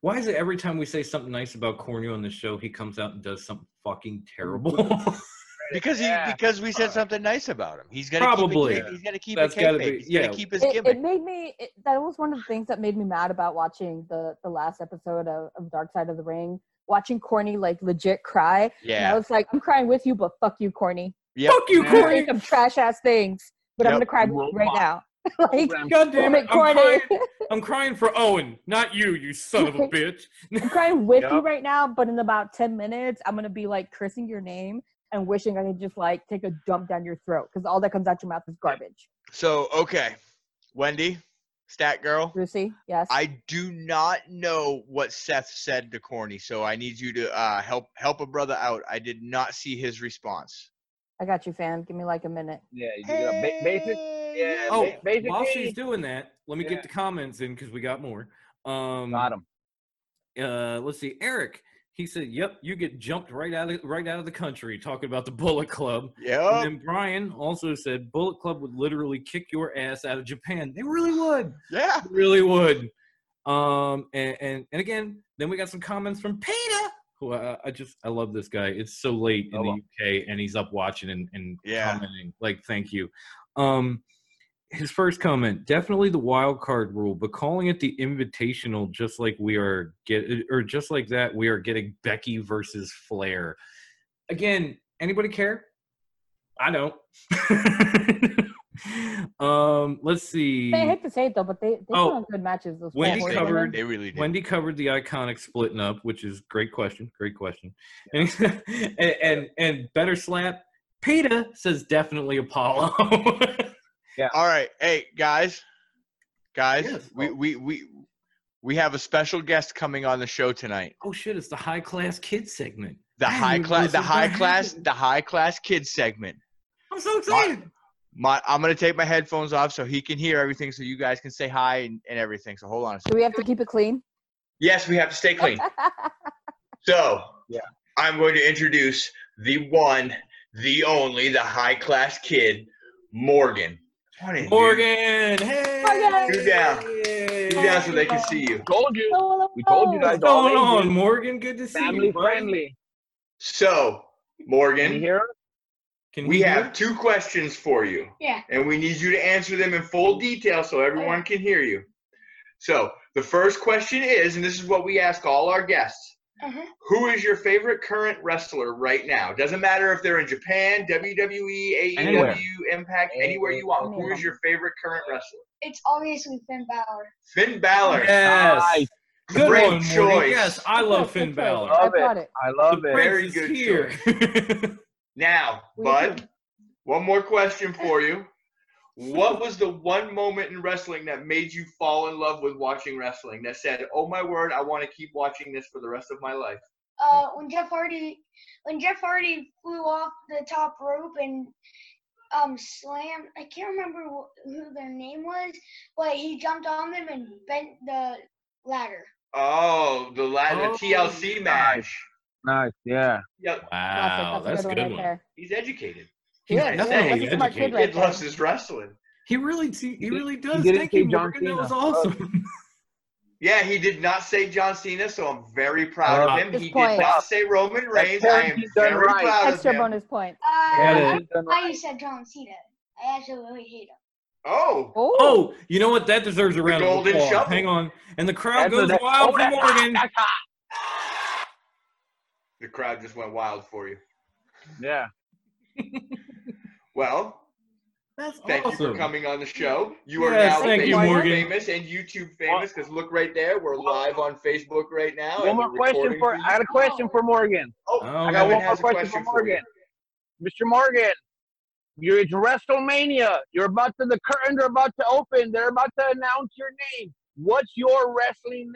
Why is it every time we say something nice about Corny on the show, he comes out and does something fucking terrible? Because he Yeah. because we said something nice about him. He's gonna Probably. Keep it, kayfabe. he's gonna keep That's it gotta kayfabe. be- He's yeah. gonna keep his it, gimmick. it made me it, that was one of the things that made me mad about watching the the last episode of, of dark side of the ring watching corny like legit cry. And i was like i'm crying with you but fuck you corny. Yep. Fuck you, Yeah. you're Corny! saying some trash ass things but i'm gonna cry with you right now. Like God damn damn it! it I'm corny. crying, I'm crying for Owen, not you, you son of a bitch. i'm crying with you right now but in about 10 minutes i'm gonna be like cursing your name and wishing i could just like take a dump down your throat because all that comes out your mouth is garbage. So okay, Wendy, stat girl. Lucy, yes I do not know what Seth said to Corny, so I need you to uh, help help a brother out. I did not see his response. i got you fan give me like a minute Yeah, you get a ba- basic. Yeah, Oh, ba- basically. while she's doing that, let me Yeah. get the comments in because we got more. Um, got him. uh, let's see, Eric. He said, "Yep, you get jumped right out of right out of the country." Talking about the Bullet Club. Yeah. And then Brian also said, "Bullet Club would literally kick your ass out of Japan. They really would. Yeah. They really would." Um, and, and and again, then we got some comments from Peter, who uh, I just I love this guy. It's so late in Oh, the. UK, and he's up watching and, and Yeah. commenting. Like, thank you. Um, his first comment definitely the wild card rule, but calling it the invitational, just like we are get or just like that, we are getting Becky versus Flair. Again, anybody care? I don't. um, let's see. I hate to say it though, but they they Oh, good matches. Those Wendy four covered- women. They really did. Wendy covered the iconic splitting up, which is great question. Great question. And and, and and better slap. Peter says definitely Apollo. All right, hey guys, guys, Yes. we, we we we have a special guest coming on the show tonight. oh shit! It's the high class kids segment. The I high class, the high class, happened. the high class kids segment. I'm so excited. My, I'm gonna take my headphones off so he can hear everything, so you guys can say hi and, and everything. So hold on a second. Do we have to keep it clean? Yes, we have to stay clean. So, Yeah. I'm going to introduce the one, the only, the high class kid, Morgan. Come on dude. Morgan, hey. Morgan! Sit down. Sit down so they can see you. Told you. We told you guys What's all going on, ages. Morgan? Good to see Family you. bud. friendly. So, Morgan. Can you hear us? Can we you hear? have two questions for you. Yeah. And we need you to answer them in full detail so everyone can hear you. So, the first question is, and this is what we ask all our guests Uh-huh. Who is your favorite current wrestler right now? Doesn't matter if they're in Japan, WWE, AEW, Anywhere. Impact, anywhere you want. Who Anywhere. is your favorite current wrestler? It's obviously Finn Balor. Finn Balor. Yes. Nice. Good Great one, Morgan. choice. Yes, I love Good Finn choice. Balor. I Love it. it. I love The it. Very prince good here. Now, We Bud, do. one more question for you. What was the one moment in wrestling that made you fall in love with watching wrestling? That said, "Oh my word, I want to keep watching this for the rest of my life." Uh, when Jeff Hardy, when Jeff Hardy flew off the top rope and um slammed, I can't remember wh- who their name was, but he jumped on them and bent the ladder. Oh, the la- the Oh, TLC match. Nice. Yeah. Yep. Wow, Classic. that's a a good good one. one right he's educated. He's Yeah, yeah, definitely that's a kid educated. right Kid loves his wrestling. He really, he, he really does. didn't Thank you, John Morgan. That was Cena. awesome. Yeah, he did not say John Cena, so I'm very proud Uh, of him. He point. did not say Roman Reigns. I am Tarantino done very right. proud of him. Extra bonus point. Uh, Yeah, I it why you said John Cena. I actually really hate him. Oh, Oh, Oh, you know what? That deserves a round of applause. shovel. Hang on. And the crowd That's goes that- wild oh, for that's hot, Morgan. that's hot. the crowd just went wild for you. Yeah. Well, That's thank you for coming on the show. You are Yes, now thank you, Facebook Morgan. famous and YouTube famous because look right there, we're live on Facebook right now. One more question for. I got a question for Morgan. Oh, Oh, I got Kevin one more has a question, for you. Morgan. Mr. Morgan, you're it's WrestleMania. You're about to the curtains are about to open. They're about to announce your name. What's your wrestling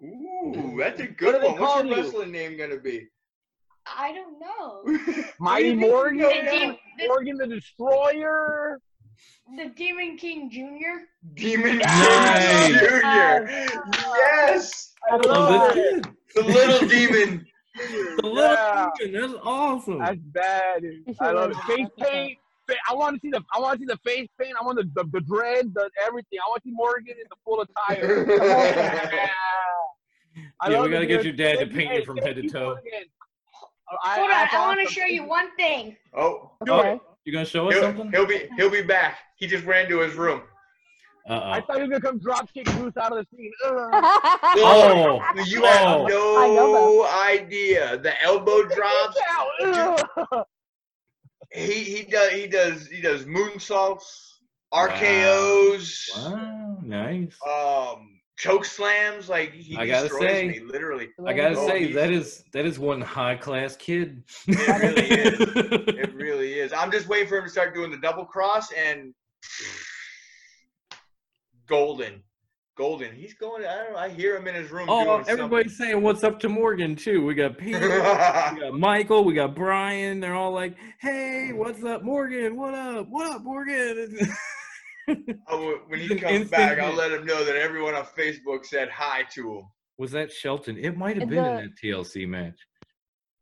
name? Ooh, that's a good they one. What's your you? wrestling name gonna be? I don't know. Mighty What do you think Morgan, The, go Dem- down? the, Morgan the Destroyer. the Demon King Jr. Demon Nice. King Jr. Yes, I love that's it. good. the little demon. The little Yeah. Morgan, That's awesome. That's bad. I love write it. that Face paint. I want to see the. I want to see the face paint. I want the the, the dread, the everything. I want to see Morgan in the full attire. yeah. I Yeah, we gotta get your dad to paint you from head to toe. Morgan. I, Hold on, that's I want to show you one thing. Oh, Okay. You gonna show us he'll, something? he'll be he'll be back. He just ran to his room. Uh I thought you were gonna come drop kick Bruce out of the scene. Oh. You have Oh. no idea. The elbow drops. Ugh. He he does he does he does moonsaults, RKO's, Wow, nice. um, choke slams. Like he I gotta destroys say- me literally. I gotta Oh, say that is that is one high class kid. It really is. It really is. I'm just waiting for him to start doing the double cross and golden, golden. He's going. I don't know. I hear him in his room. oh, everybody's saying what's up to Morgan too. We got Peter, we got Michael, we got Brian. They're all like, "Hey, what's up, Morgan? What up? What up, Morgan?" Oh, when he comes instant back, I'll let him know that everyone on Facebook said hi to him. was that Shelton? It might have In been in that TLC match.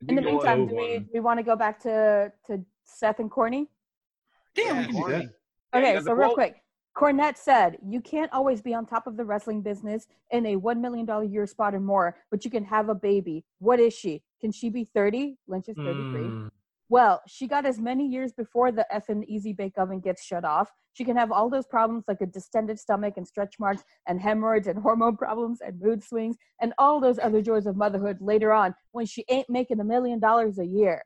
In the meantime, do we, do we want to go back to, to Seth and Corny? Damn, we Yeah, can do that. Okay, got the so real quote. quick. Cornette said, You can't always be on top of the wrestling business in a $1 million a year spot or more, but you can have a baby. What is she? Can she be 30? Lynch is 33. Mm, Well, she got as many years before the effing easy bake oven gets shut off. She can have all those problems like a distended stomach and stretch marks and hemorrhoids and hormone problems and mood swings and all those other joys of motherhood later on when she ain't making a million dollars a year.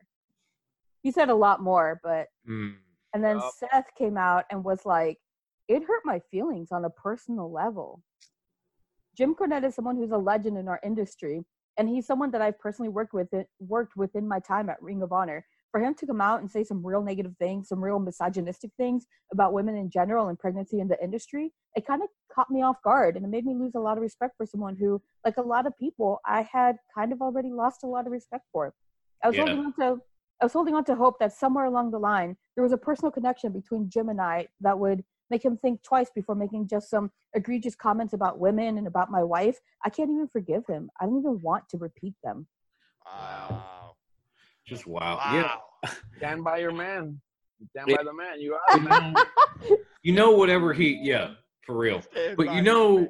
He said a lot more, but mm. and then Yup. Seth came out and was like, it hurt my feelings on a personal level. Jim Cornette is someone who's a legend in our industry, and he's someone that I've personally worked with it, worked within my time at Ring of Honor. For him to come out and say some real negative things, some real misogynistic things about women in general and pregnancy in the industry, it kind of caught me off guard and it made me lose a lot of respect for someone who, like a lot of people, I had kind of already lost a lot of respect for. I was Yeah. holding on to I was holding on to hope that somewhere along the line there was a personal connection between Jim and I that would make him think twice before making just some egregious comments about women and about my wife. I can't even forgive him. I don't even want to repeat them. Wow. Just wow. Wow. Stand by your man. Stand Wait. by the man. You are the man. You know whatever he yeah, for real. But you know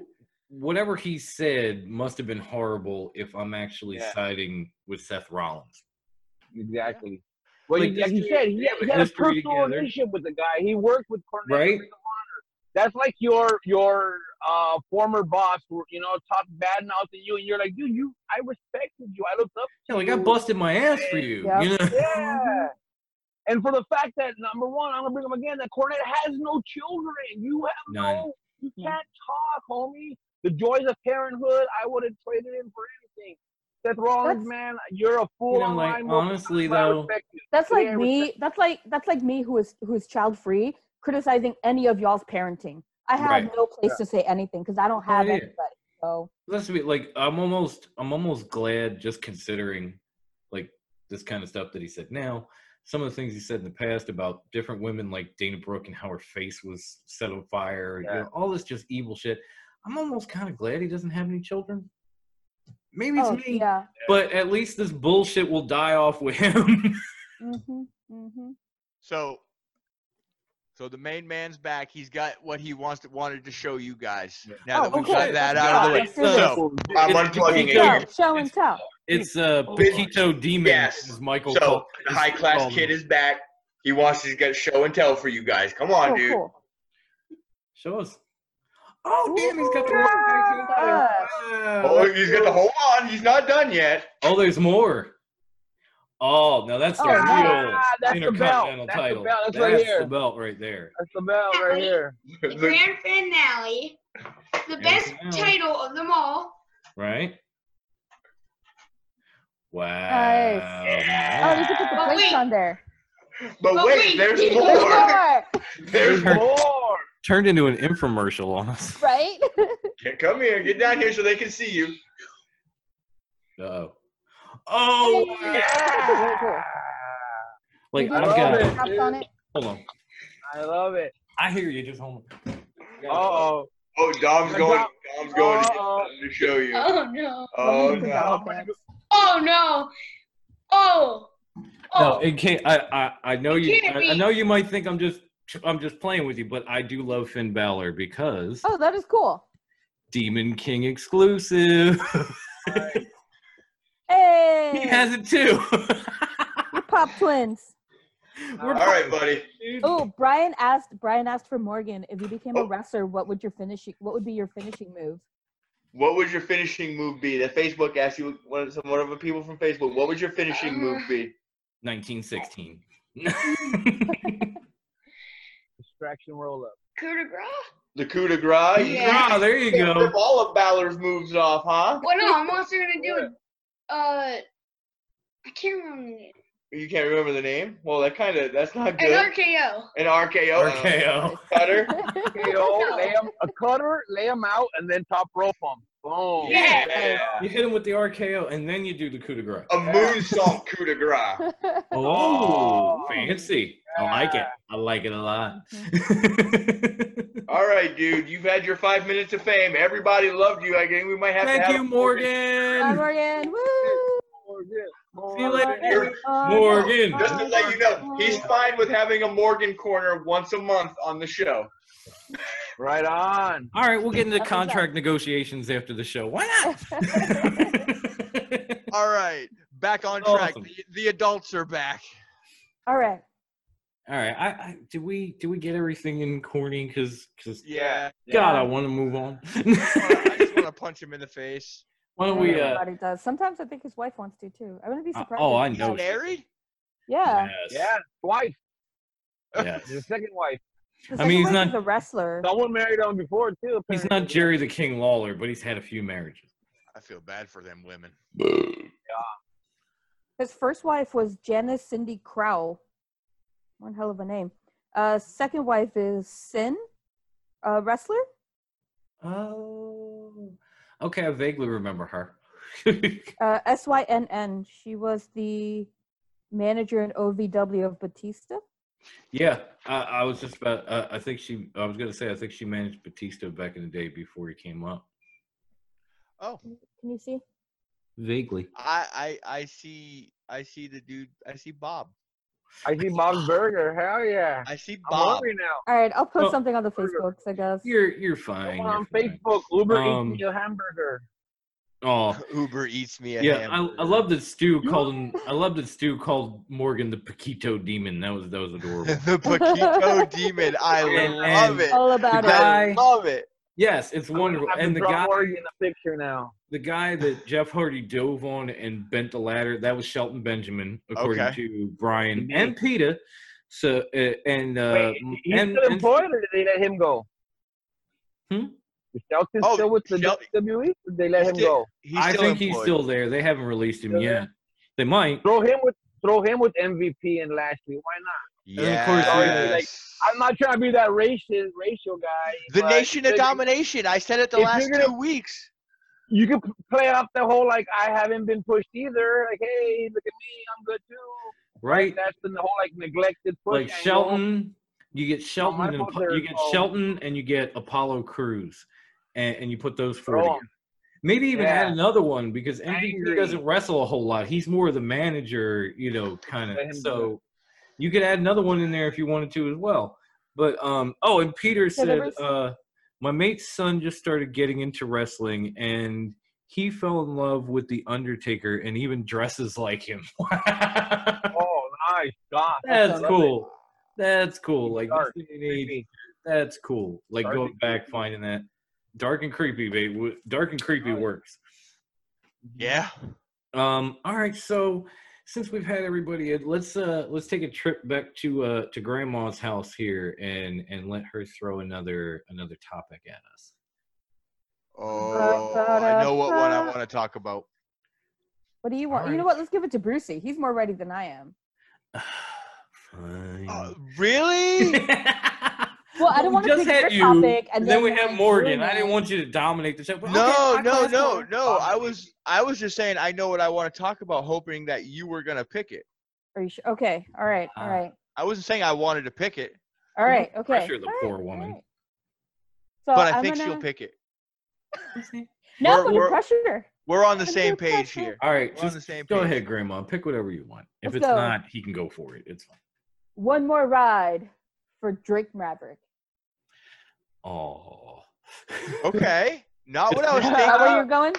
whatever he said must have been horrible if I'm actually Yeah. siding with Seth Rollins. Exactly. Well, Like, you, like you said, he, they have he had a personal together. relationship with the guy. He worked with Cornette. Right. in Ring of Honor. That's like your your uh, former boss, who, you know, talk bad mouthing you, and you're like, dude, you, I respected you. I looked up. To Yeah, like I busted my ass for you. Yep. You know? Yeah. And for the fact that number one, I'm gonna bring him again. That Cornette has no children. You have None. no. You can't talk, homie. The joys of parenthood, I would have traded in for anything. Seth Rollins, That's- man, you're a fool You know, like, honestly, though- That's like I me. That's like that's like me who is who is child free criticizing any of y'all's parenting. I have Right. no place to say anything because I don't have yeah. anybody. So Let's be like I'm almost I'm almost glad just considering like this kind of stuff that he said now. Some of the things he said in the past about different women like Dana Brooke and how her face was set on fire, you Yeah. know, all this just evil shit. I'm almost kind of glad he doesn't have any children. maybe it's Oh, me, yeah. but at least this bullshit will die off with him. Mm-hmm. Mm-hmm. So, so the main man's back. He's got what he wants to, wanted to show you guys. Now Oh, that we've okay. got that Let's out of the way. Let's do this. So, I'm unplugging it. Paquito- Show, show and tell. it's uh, Oh, Paquito Demon, Yes. Michael So the high class called kid is back. He wants to get show and tell for you guys. Come on, Oh, dude. cool. Show us. Oh, damn, he's got the Ooh, one yeah. Oh, he's got to hold on. He's not done yet. Oh, there's more. Oh, now that's the Oh, real ah, that's the belt. That's the title. belt. That's right here. the belt right there. That's the belt right here. The The- grand finale, the Grand best finale. title of them all. Right? Wow. Oh, you can put the Oh, plates wait. on there. but But wait, wait, there's there's more. More, There's more. More. Turned into an infomercial on us. right? Yeah, Come here. Get down here so they can see you. Uh-oh. Oh, Very cool. like I've love got. it. On it. Hold on. I love it. I hear you. Just hold on. Uh oh. Oh, Dom's going. Dom's going to, get Uh-oh. to show you. Oh no. Oh Let me think no. Oh no. Oh. No, Oh. it can't. I, I, I know you. I, I know you might think I'm just, I'm just playing with you, but I do love Finn Balor because Oh, that is cool. Demon King exclusive. Hey, he has it too. you pop twins. We're All right, buddy. Oh, Brian asked. Brian asked for Morgan. If you became a Oh. wrestler, what would your finishing? What would be your finishing move? What would your finishing move be? That Facebook asked you, one of, some, one of the people from Facebook, what would your finishing move be? 1916. Distraction roll up. Coup de grace? The coup de grace? You Yeah. Ah, there you go. rip all of Balor's moves off, huh? Well, no, I'm also gonna do it. Uh, I can't remember the name. You can't remember the name? Well, that kind of, that's not good. An. RKO. An RKO. RKO. Cutter. KO, lay 'em- a cutter, lay them out, and then top rope them. Boom. Yeah. You hit him with the RKO, and then you do the coup de grace. A moonsault coup de grace. Oh, fancy. I like it. I like it a lot. All right, dude. You've had your five minutes of fame. Everybody loved you. I think we might have Thank to Thank you, a- Bye, Morgan. Morgan. Woo! Morgan. See you later. You're- Morgan. Just to let you know, he's fine with having a Morgan corner once a month on the show. Right on. All right, we'll get into contract negotiations after the show. Why not? All right, back on track. Awesome. The, the adults are back. All right. All right, I, I did we did we get everything in corny? Because because Yeah. God, I want to move on. I just want to punch him in the face. Why don't we? Uh, Everybody does. Sometimes I think his wife wants to too. I wouldn't be Uh, surprised. oh, I know He's married? Yeah. Yeah, wife. yes. His second wife. The I mean, he's not- is a wrestler. Someone married him before too. He's not Jerry the King Lawler, but he's had a few marriages. I feel bad for them women. yeah. His first wife was Janice Cindy Crowell. One hell of a name. Uh, second wife is Synn, a wrestler. Oh, okay. I vaguely remember her. Uh, S Y N N. She was the manager in OVW of Batista. yeah, I, I was just about. Uh, I think she. I was gonna say. I think she managed Batista back in the day before he came up. Oh, Can you see? Vaguely. I, I I see I see the dude. I see Bob. I see Bob's Burger. Hell yeah. I see I'm Bob. now. All right, I'll post Well, something on the Facebooks, I guess. You're you're fine. Someone on you're fine. Facebook, Uber Um, eats me a hamburger. Oh, Uber eats me a yeah. I, hamburger. I love that Stu called him. I love that Stu called Morgan the Paquito Demon. That was that was adorable. the Paquito demon. I And- love and- it. All about it. I love it. Yes, it's I'm wonderful. have And the draw guy, Morgan in the picture now. the guy that Jeff Hardy dove on and bent the ladder, that was Shelton Benjamin, according Okay. to Brian and Peter. So uh, and uh, Wait, he's and, still and- or did they let him go? Hmm? Is Shelton Oh, still with the Shel- WWE? Did they let him still- go? I still think he's still there. They haven't released him Still yet. there? They might. Throw him with throw him with MVP and Lashley. Why not? And of course, oh, Yes. like, I'm not trying to be that racist racial guy. the nation of domination. I said it the last gonna- two weeks. You can play up the whole like I haven't been pushed either. Like, hey, look at me, I'm good too. Right? That's the whole like neglected push. Like angle. Shelton, you get Shelton my and Apo- you get called- Shelton and you get Apollo Crews, and, and you put those four Throw 'em. together. Maybe even add another one because MVP doesn't wrestle a whole lot. He's more the manager, you know, kind of. So you could add another one in there if you wanted to as well. But um, oh, and Peter said, uh, my mate's son just started getting into wrestling and he fell in love with the Undertaker and even dresses like him. Oh, nice. God. That's Love it. cool. That's cool. Like Dark, this day and age, that's cool. Like Dark going back, creepy. finding that dark and creepy, babe. Dark and creepy works. Yeah. Um. All right. So since we've had everybody, in, let's uh let's take a trip back to uh to Grandma's house here and and let her throw another another topic at us. Oh, I know what one I want to talk about. What do you want? You know what? Let's give it to Brucey. He's more ready than I am. Fine. Uh, really? Well, I don't want to just pick had your you, topic, and then we like, have Morgan. I didn't want you to dominate the show. but no, okay, no, fine, no, fine. no. I was I was just saying I know what I want to talk about, hoping that you were gonna pick it. Are you sure? Okay. all right, all right. Ah. I wasn't saying I wanted to pick it, All right. Okay. pressure the all right, poor all woman. right. So but I I'm think gonna... she'll pick it. No, We're- we're- pressure her. We're on the Under same page pressure. here. All right, We're on the just same go page. ahead, Grandma. Pick whatever you want. If Let's it's go. not, he can go for it. It's fine. One more ride for Drake Maverick. Oh. Okay. Not what I was Is that where you're thinking, going?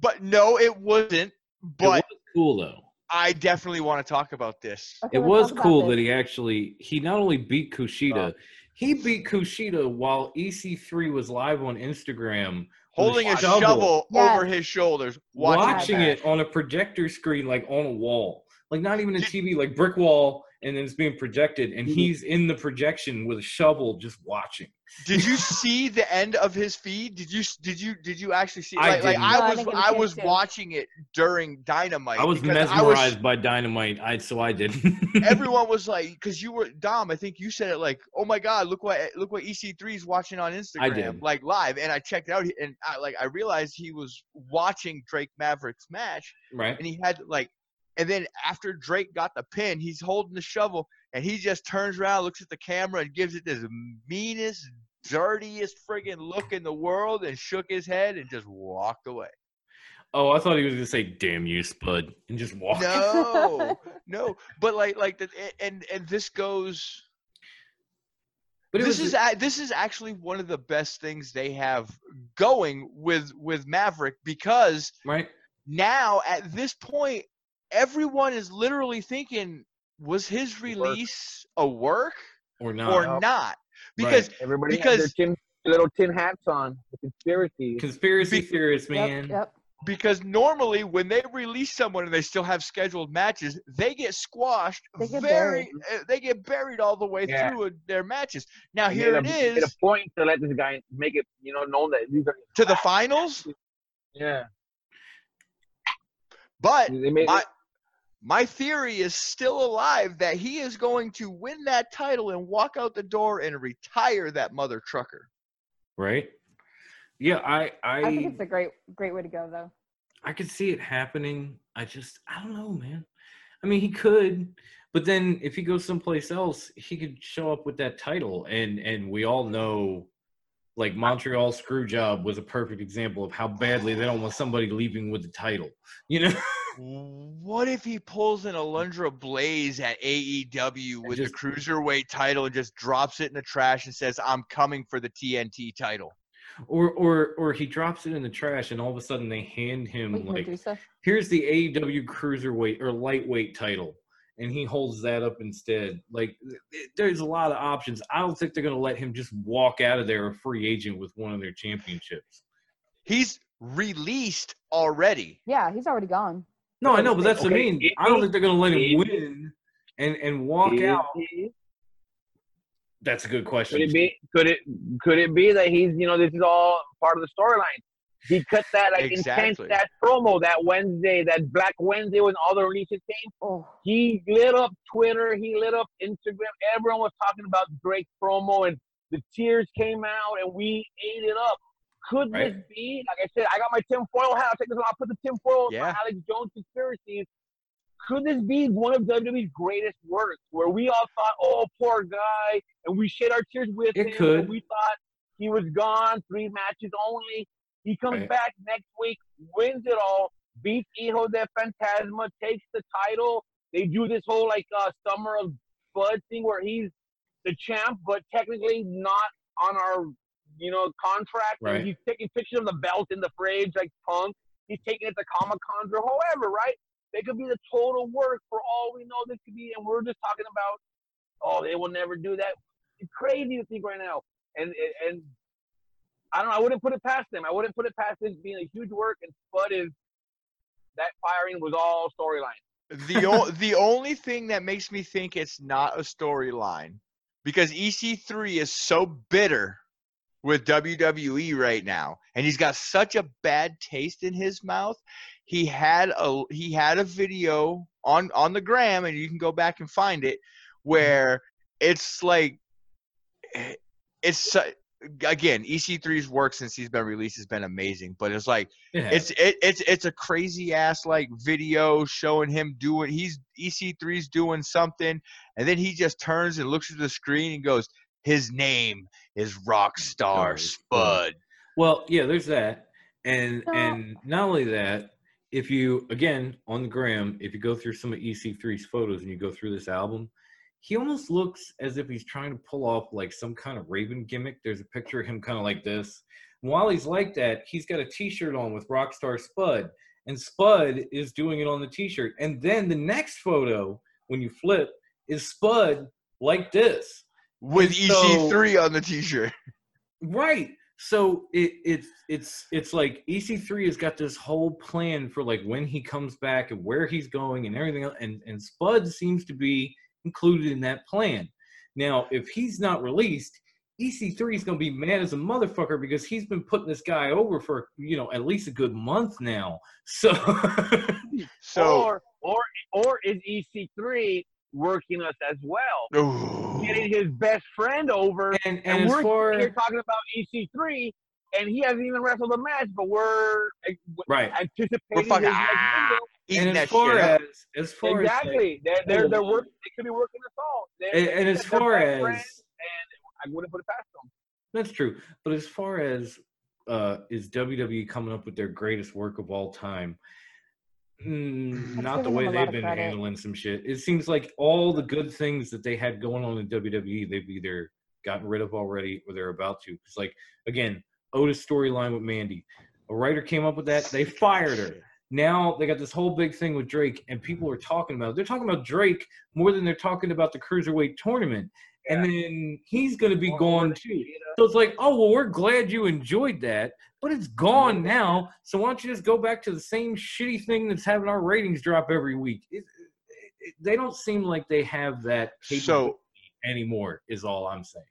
but no, it wasn't. it But was cool though. I definitely want to talk about this. Okay, It was cool this. that he actually he not only beat Kushida, Oh. he beat Kushida while EC3 was live on Instagram, Holding a shovel. shovel, Yes. over his shoulders, watching, watching it on a projector screen, like on a wall, like not even a TV, like brick wall, and then it's being projected, and Mhm. he's in the projection with a shovel, just watching. Did you see the end of his feed? Did you did you did you actually see? I Like, like didn't. I No, I was didn't get a I chance was to. watching it during Dynamite. I was because mesmerized by Dynamite, I so I did. everyone was like, because you were Dom. I think you said it like, "Oh my God, look what look what EC3 is watching on Instagram, did. like live." And I checked it out, and I like I realized he was watching Drake Maverick's match, right? and he had like, and then after Drake got the pin, he's holding the shovel, and he just turns around, looks at the camera, and gives it this meanest, dirtiest friggin' look in the world, and shook his head and just walked away. Oh, I thought he was gonna say "damn you, Spud," and just walk. No, no, but like like the and and this goes. But this is a, this is actually one of the best things they have going with with Maverick because right. now at this point everyone is literally thinking was his release a work Or not. or not because Everybody has Because- their tin, little tin hats on. The conspiracy. Conspiracy Be- theorists, man. Yep. because normally when they release someone and they still have scheduled matches they get squashed They get very uh, they get buried all the way Yeah. through their matches now They here it made a, made is a point to let this guy make it, you know, known that these are. to the finals Yeah. but They made my my theory is still alive that he is going to win that title and walk out the door and retire that mother trucker. Right. Yeah, I I I think it's a great, great way to go, though. I could see it happening. I just I don't know, man. I mean, he could, but then if he goes someplace else, he could show up with that title, and and we all know, like Montreal Screwjob was a perfect example of how badly they don't want somebody leaving with the title. You know, What if he pulls an Alundra Blaze at AEW with just- the cruiserweight title and just drops it in the trash and says, "I'm coming for the TNT title"? or or or he drops it in the trash, and all of a sudden they hand him Wait, like Medusa. here's the AEW cruiserweight or lightweight title, and he holds that up instead. Like, there's a lot of options. I don't think they're gonna let him just walk out of there a free agent with one of their championships. He's released already. Yeah, he's already gone. No, I know, but that's what I Okay, mean. it- I don't think they're gonna let him win and and walk Is out. he- That's a good question. Could it be? Could it? Could it be that he's? You know, this is all part of the storyline. He cut that like Exactly. intense that promo that Wednesday, that Black Wednesday when all the releases came. Oh, He lit up Twitter. He lit up Instagram. Everyone was talking about Drake's promo, and the tears came out, and we ate it up. Could this be? Like I said, I got my tinfoil hat. I'll take this one. I'll put the tinfoil Yeah. for Alex Jones conspiracies. Could this be one of WWE's greatest works, where we all thought, "Oh, poor guy," and we shed our tears with It him? could. And we thought he was gone, three matches only. He comes Right. back next week, wins it all, beats Hijo de Fantasma, takes the title. They do this whole like uh, Summer of Bud thing where he's the champ, but technically not on our you know contract. And Right. He's taking pictures of the belt in the fridge like Punk. He's taking it to Comic Cons or however, right? They could be the total work for all we know. This could be, and we're just talking about, oh, they will never do that. It's crazy to think right now, and and I don't know. I wouldn't put it past them. I wouldn't put it past this being a huge work. And Spud is that firing was all storyline. the o- the only thing that makes me think it's not a storyline because EC3 is so bitter with WWE right now and he's got such a bad taste in his mouth he had a he had a video on on the gram and you can go back and find it where it's like eh, it's again EC3's work since he's been released has been amazing but it's like Yeah. it's it, it's it's a crazy ass like video showing him doing he's EC3's doing something and then he just turns and looks at the screen and goes his name is Rockstar Spud. Spud. Well, yeah, there's that, and So- and not only that, if you again on the gram, if you go through some of EC3's photos and you go through this album, he almost looks as if he's trying to pull off like some kind of Raven gimmick. There's a picture of him kind of like this. And while he's like that, he's got a T-shirt on with Rockstar Spud, and Spud is doing it on the T-shirt. And then the next photo, when you flip, is Spud like this. With EC3 on the t-shirt. Right. So it, it's it's it's like EC3 has got this whole plan for like when he comes back and where he's going and everything else, and and Spud seems to be included in that plan. Now, if he's not released, EC3 is going to be mad as a motherfucker because he's been putting this guy over for you know at least a good month now. So So or or or is EC3 working us as well, Ooh. getting his best friend over, and and, and we're far here talking about EC3, and he hasn't even wrestled a match, but we're uh, right, anticipating We're fucking his next ah, video. eating and that as far shit as up. as far as Exactly, they're they're, they're Oh. work, they could be working us all. They're, and, and as they're far as and I wouldn't put it past them. That's true. But as far as uh, is WWE coming up with their greatest work of all time? Mm, not the way they've been credit. handling some shit. It seems like all the good things that they had going on in WWE, they've either gotten rid of already or they're about to. It's like again, Otis storyline with Mandy. A writer came up with that, they fired her. Now they got this whole big thing with Drake, and people are talking about. it. They're talking about Drake more than they're talking about the cruiserweight tournament, and then he's going to be gone too. So it's like, oh well, we're glad you enjoyed that, but it's gone now. So why don't you just go back to the same shitty thing that's having our ratings drop every week? It, it, they don't seem like they have that So anymore. Is all I'm saying.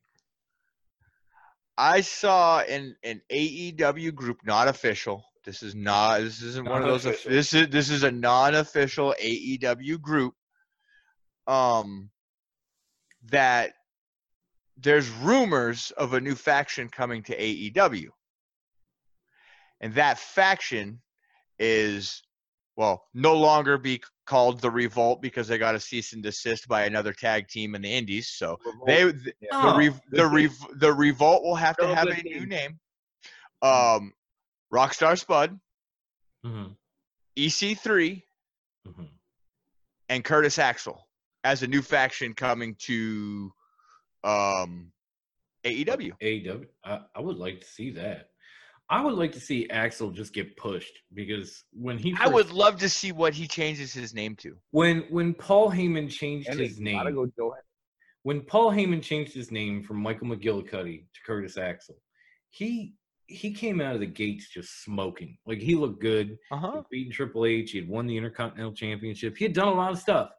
I saw an an AEW group, not official. This is not. This isn't one of those. This is this is a non-official AEW group. Um, that there's rumors of a new faction coming to AEW, and that faction is well no longer be called the Revolt because they got a cease and desist by another tag team in the Indies. So they the, Oh, rev- the, good rev- the revolt will have to Still a have a new name. Um, Rockstar Spud, Mhm, EC3, mhm. and Curtis Axel as a new faction coming to um, AEW. AEW. I, I would like to see that. I would like to see Axel just get pushed because when he I would love to see what he changes his name to. when when Paul Heyman changed And his name go when Paul Heyman changed his name from Michael McGillicutty to Curtis Axel, he he came out of the gates just smoking. Like he looked good. Uh huh. He'd beaten Triple H. He had won the Intercontinental Championship. He had done a lot of stuff.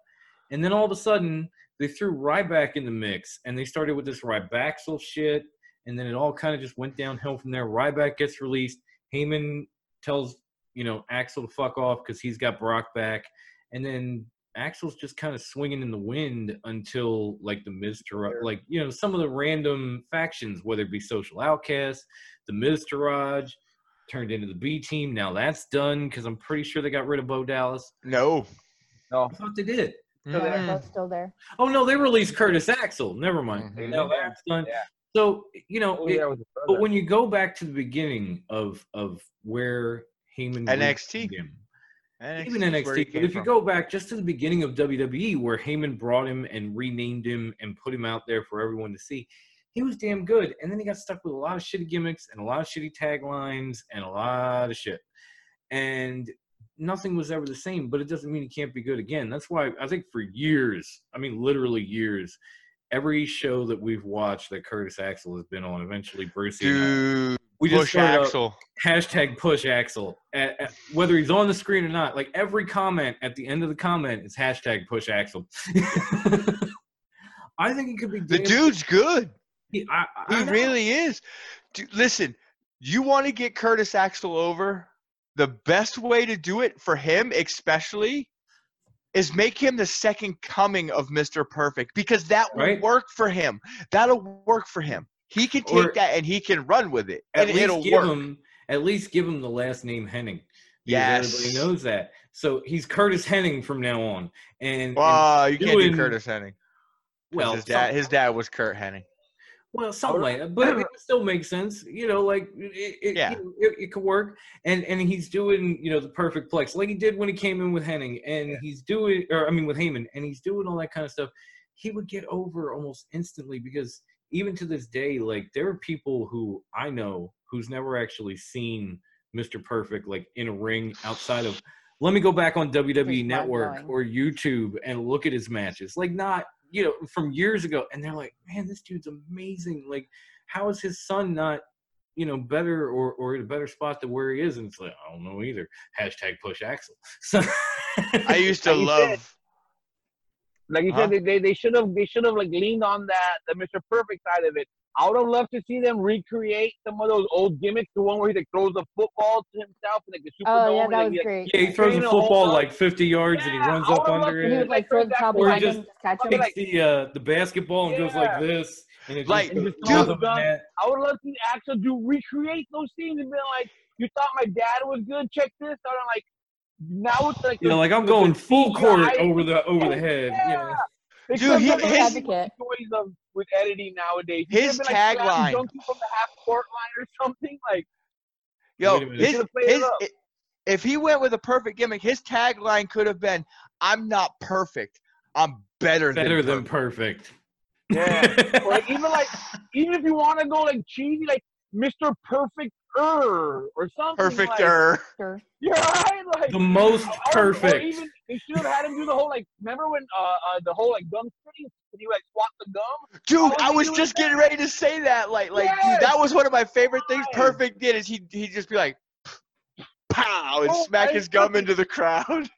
And then all of a sudden, they threw Ryback in the mix, and they started with this Rybaxel shit. And then it all kind of just went downhill from there. Ryback gets released. Heyman tells you know Axel to fuck off because he's got Brock back. And then Axel's just kind of swinging in the wind until like the Miz, Taraj- like you know some of the random factions, whether it be Social Outcasts, the Miztourage, turned into the B team. Now that's done because I'm pretty sure they got rid of Bo Dallas. No. No, I thought they did. Still there. Mm. Both still there. Oh no, they released Curtis Axel. Never mind. Mhm. Now that's. Yeah. So you know, Oh, it- yeah, with but when you go back to the beginning of of where Heyman NXT. him, NXT even he NXT. But came if you go back just to the beginning of WWE, where Heyman brought him and renamed him and put him out there for everyone to see, he was damn good. And then he got stuck with a lot of shitty gimmicks and a lot of shitty taglines and a lot of shit. And nothing was ever the same. But it doesn't mean he can't be good again. That's why I think for years, I mean literally years. Every show that we've watched that Curtis Axel has been on, eventually Brucey, I- Dude, we just push Axel. hashtag push Axel. At, at- whether he's on the screen or not, like every comment at the end of the comment is hashtag push Axel. I think it could be The dude's good. He, I, I He really is. Dude, listen, you want to get Curtis Axel over? The best way to do it for him, especially, is make him the second coming of Mr. Perfect because that will Right. work for him. That'll work for him. He can take Or- that and he can run with it, At and least it'll give work. him. At least give him the last name Hennig. Yes. everybody knows that. So he's Curtis Hennig from now on. And, and Wow, you can't do Curtis Hennig. well, his dad, his dad was Curt Hennig. Well, something like that, but it still makes sense. You know, like it, it, Yeah. you know, it, it could work. And and he's doing you know the perfect plex like he did when he came in with Hennig, and he's doing or I mean with Heyman, and he's doing all that kind of stuff. He would get over almost instantly because even to this day, like there are people who I know who's never actually seen Mr. Perfect like in a ring outside of. Let me go back on WWE Network or YouTube and look at his matches. Like not you know from years ago, and they're like, man, this dude's amazing. Like, how is his son not you know better or or in a better spot than where he is? And it's like I don't know either. Hashtag push Axel. So I used to Like you said, love. Like you Huh? said, they they, they should have they should have like leaned on that the Mr. Perfect side of it. I would have loved to see them recreate some of those old gimmicks. The one where he like throws the football to himself in like the Superdome. Oh yeah, that was he, like, great. yeah, he throws a Training a whole football like 50 yards and he runs up under it. He would like throw the towel Or he behind him, just just catch him. Takes like- the uh, the basketball and goes like this, and it Like, just dude, goes up in done- I would love to see Axel do recreate those scenes and be like, "You thought my dad was good? Check this out." And like, now it's like You know, the- like I'm going full court over the over the head. Yeah. know? They Dude, could've he- his- advocate of with editing nowadays. He His could've like, tagline- from the half court line or something like. Yo, Wait his, it his, if he went with a perfect gimmick, his tagline could have been, "I'm not perfect. I'm better, Better than than perfect." perfect. Yeah. or like, even like even if you want to go like cheesy, like Mr. Perfect Er or something. Like, Perfecter. Sure. you're right. Like the most or- or perfect. even they should have had him do the whole like. Remember when uh, uh the whole like gum spitting? When he like swat the gum? Dude, I was doing just that? getting ready to say that. Like, like dude, that was one of my favorite things. Perfect did is he he just be like, pow, and Oh, smack his gum fucking- into the crowd,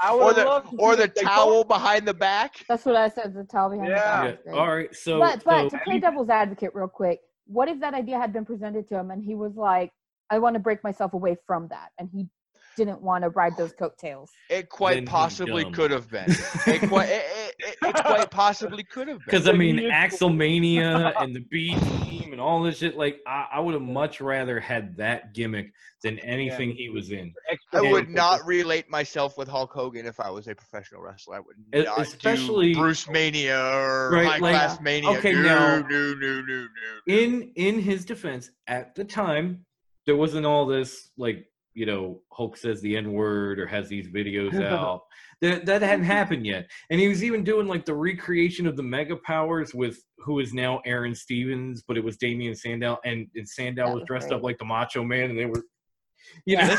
I or would the love or the it. Like, towel behind the back. That's what I said. The towel behind Yeah. the back. Great. All right. So, but but so to play devil's advocate real quick, what if that idea had been presented to him and he was like, I want to break myself away from that and he didn't want to ride those coattails. It quite he's possibly dumb. could have been. It quite it, it, it, it quite possibly could have been. Because I mean, he Axelmania and the B team and all this shit. Like, I, I would have much rather had that gimmick than anything he was in. I would perfect. not relate myself with Hulk Hogan if I was a professional wrestler. I would not especially- do Bruce Mania or Right, High like- Class Mania. okay, no, now- no, no, no, no. In in his defense, at the time, there wasn't all this like you know Hulk says the N word or has these videos out. That that hadn't happened yet, and he was even doing like the recreation of the Mega Powers with who is now Aron Stevens, but it was Damien Sandow, and, and Sandow That was was dressed great. up like the Macho Man, and they were, you know,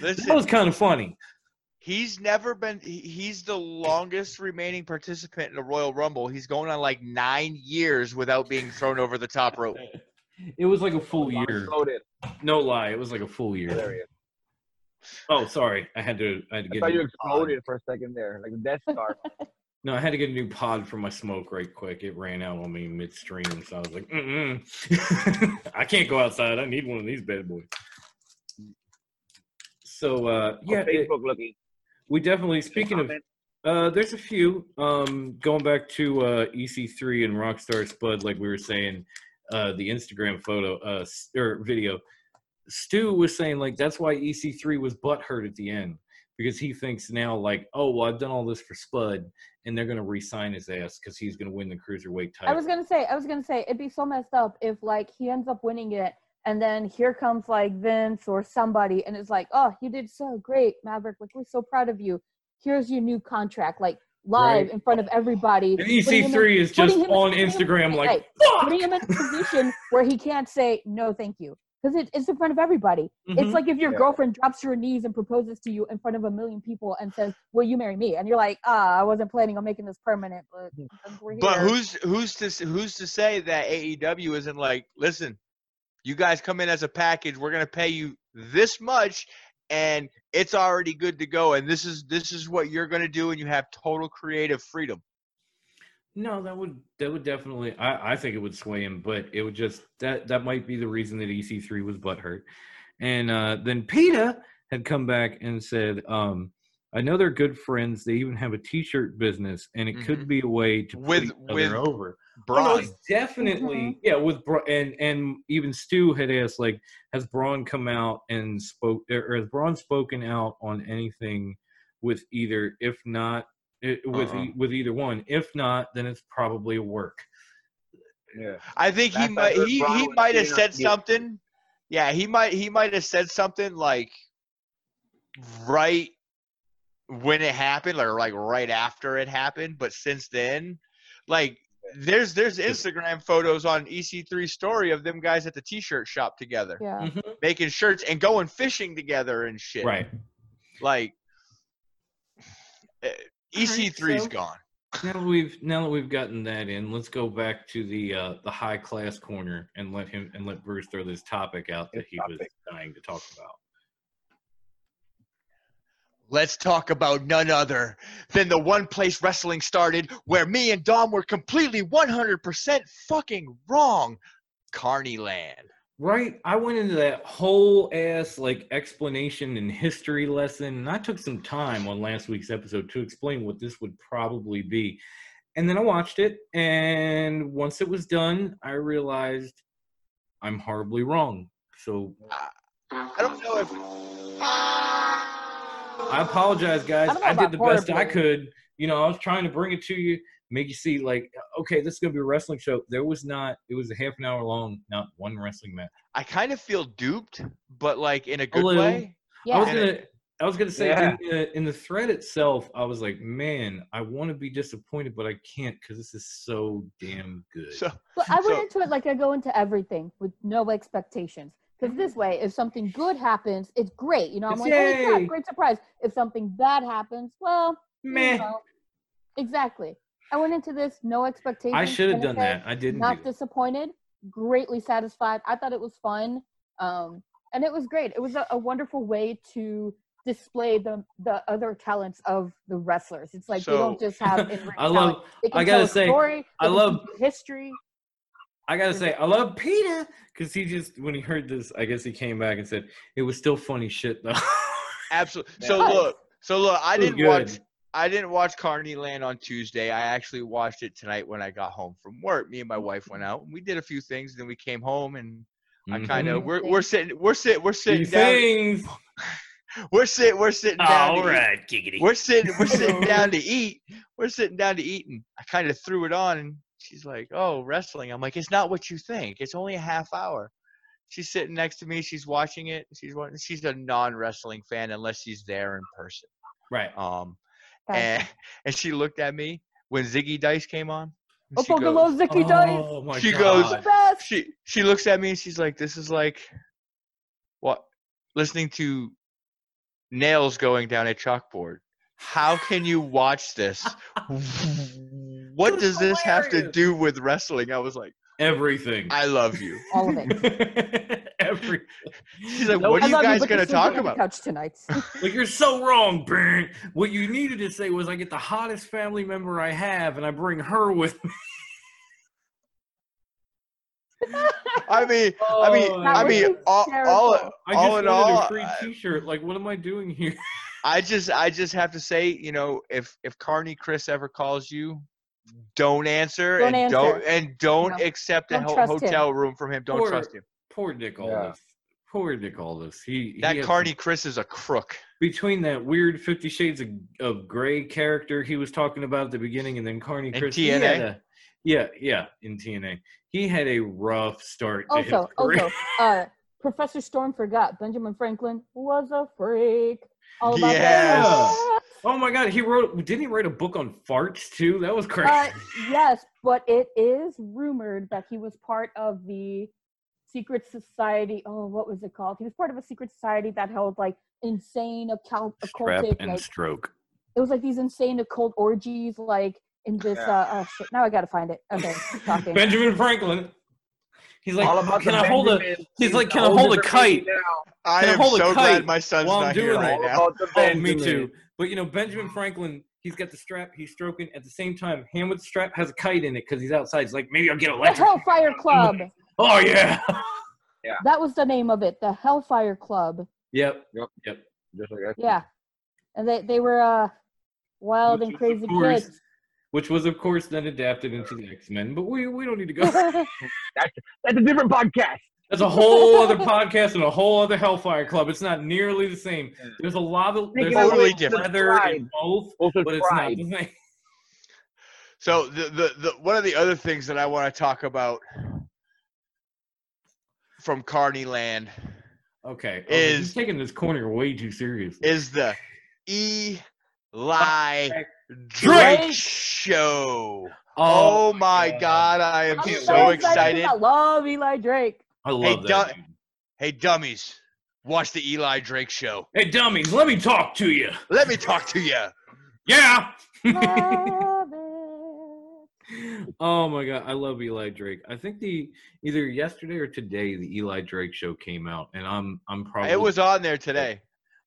Listen, that was kind of funny. He's never been. He's the longest remaining participant in the Royal Rumble. He's going on like nine years without being thrown over the top rope. It was like a full year. No lie, it was like a full year. There he is. Oh, sorry, I had to. I had to I get. thought you exploded for a second there, like the Death Star. No, I had to get a new pod for my smoke right quick. It ran out on me midstream, so I was like, Mm-mm. I can't go outside. I need one of these bad boys. So uh, yeah, yeah, it- Facebook looking. we definitely. Speaking of Uh, there's a few. Um, going back to uh, EC3 and Rockstar Spud, like we were saying, uh, the Instagram photo uh, or video. Stu was saying like that's why EC3 was butthurt at the end because he thinks now like, oh well, I've done all this for Spud, and they're gonna re-sign his ass because he's gonna win the cruiserweight title. I was gonna say, I was gonna say, it'd be so messed up if like he ends up winning it, and then here comes like Vince or somebody, and it's like, oh, you did so great, Maverick. Like we're so proud of you. Here's your new contract, like live Right. in front of everybody. and putting him in- EC3 is just putting him in- on in- Instagram like, hey, fuck. putting him in a position where he can't say no, thank you, because it, it's in front of everybody. It's Mhm. like if your Yeah. girlfriend drops to her knees and proposes to you in front of a million people and says, "Will you marry me?" And you're like, "Ah, I wasn't planning on making this permanent, but we're But who's who's to who's to say that AEW isn't like, listen, you guys come in as a package, we're gonna pay you this much, and it's already good to go, and this is this is what you're gonna do, and you have total creative freedom. No, that would that would definitely. I I think it would sway him, but it would just that that might be the reason that EC3 was butthurt. And uh, then Peter had come back and said, um, "I know they're good friends. They even have a T-shirt business, and it could mm-hmm. be a way to put With- each other with over." Oh, no, Braun, it's definitely mm-hmm. yeah. With Bra- and and even Stu had asked like, has Braun come out and spoke or has Braun spoken out on anything with either? If not, i- with Uh-uh. e- with either one. If not, then it's probably a work. Yeah. I think he might he, Braun he might have keen said getting- something. Yeah, he might he might have said something like right when it happened, or like right after it happened. But since then, like there's there's Instagram photos on EC3 story of them guys at the t-shirt shop together, yeah. making shirts and going fishing together and shit. Right. Like eh, EC3's so- gone. Now that we've now that we've gotten that in, let's go back to the uh, the high class corner and let him and let Bruce throw this topic out that His he was topic. dying to talk about. Let's talk about none other than the one place wrestling started where me and Dom were completely 100% fucking wrong. Carnyland. Right. I went into that whole ass like explanation and history lesson, and I took some time on last week's episode to explain what this would probably be. And then I watched it, and once it was done, I realized I'm horribly wrong. So I don't know if I apologize, guys. I I, did the best I could. You know, I was trying to bring it to you, make you see, like, okay, this is gonna be a wrestling show. There was not. It was a half an hour long, not one wrestling match. I kind of feel duped, but like in a good little. way. Yeah. I was gonna. I was gonna say Yeah. in, the, in the thread itself, I was like, man, I want to be disappointed, but I can't because this is so damn good. So But I went So- into it like I go into everything with no expectations. Because this way, if something good happens, it's great. You know, I'm It's like, holy yay. crap, great surprise. If something bad happens, well, you know, exactly. I went into this no expectations. I should have done that. I didn't. Not do disappointed, greatly satisfied. I thought it was fun, um, and it was great. It was a, a wonderful way to display the the other talents of the wrestlers. It's like they don't just have in-ring I talent. love. I gotta say, story, I love- history. I gotta say, I love Peter because he just when he heard this, I guess he came back and said it was still funny shit though. absolutely. So look, so look, I didn't good. watch. I didn't watch Carnyland on Tuesday. I actually watched it tonight when I got home from work. Me and my wife went out and we did a few things. Then we came home and I mm-hmm. kind of we're we're sitting we're sitting we're sitting Few down. things. We're sitting we're sitting down. All to eat. right, giggity. We're sitting we're sitting down to eat. We're sitting down to eat and I kind of threw it on and she's like, "Oh, wrestling." I'm like, "It's not what you think. It's only a half hour." She's sitting next to me. She's watching it. She's wa- she's a non-wrestling fan unless she's there in person. Right. Um, Gotcha. and and she looked at me when Zicky Dice came on. Oh, she fucking goes- love Zicky Dice. Oh my She god. goes- she she looks at me and she's like, "This is like what listening to nails going down a chalkboard. How can you watch this? what was does this have to do with wrestling?" I was like, Everything. "I love you." All of it. Every. She's like, No, "What I are you guys gonna talk about?" Couch tonight. Like you're so wrong, Brent. What you needed to say was, I get the hottest family member I have, and I bring her with me. I mean, I mean, Oh, I That mean, was all, all, hysterical. I all just in all, a free T-shirt. Like, what am I doing here? I just I just have to say, you know, if if Carney Chris ever calls you, don't answer Don't and don't and don't No. accept a Don't ho- trust him. hotel room from him. Don't Poor- trust him. Poor Dick Yeah. Aldis. poor Nick Aldis. He he That had Carney Chris is a crook. between that weird Fifty Shades of, of Grey character he was talking about at the beginning, and then Carney In Chris. he TNA? a- yeah, yeah, in TNA, he had a rough start. To his Also, also, uh, Professor Storm forgot Benjamin Franklin was a freak. All about Yes. That. oh my God, he wrote. Didn't he write a book on farts too? That was crazy. Uh, yes, but it is rumored that he was part of the secret society. Oh, what was it called? He was part of a secret society that held like insane occult, Strap occultic, and like stroke. it was like these insane occult orgies, like in this. Uh, uh shit. Now I gotta find it. Okay, talking. Benjamin Franklin. He's like, All about can I hold a? He's like, can I hold a kite? now. I Can I am hold a so kite glad my son's not here right now. All about the Oh, me too. But you know, Benjamin Franklin, he's got the strap. He's stroking at the same time. Hand with the strap has a kite in it because he's outside. He's like, maybe I'll get The electric. Hellfire Club. Oh yeah. yeah. That was the name of it. The Hellfire Club. yep. Yep. Yep. Just like that. Yeah, and they they were uh wild Which and crazy course, kids. Which was, of course, then adapted into the X Men. But we we don't need to go. That's a different podcast. That's a whole other podcast and a whole other Hellfire Club. It's not nearly the same. There's a lot of there's Speaking of a Totally different. leather in both, Also but it's not the same. So the, the the one of the other things that I want to talk about from Carnyland Okay. Oh, okay, he's Is- taking this corner way too seriously. is the Eli Drake. Drake show. Oh, oh my God, I am I'm so wait. excited. I love Eli Drake. I love Hey, that. Doug- dude. Hey, dummies, watch the Eli Drake show. Hey, dummies, let me talk to you. Let me talk to you. Yeah. Oh my god, I love Eli Drake. I think the either yesterday or today the Eli Drake show came out, and I'm I'm probably It was on there today.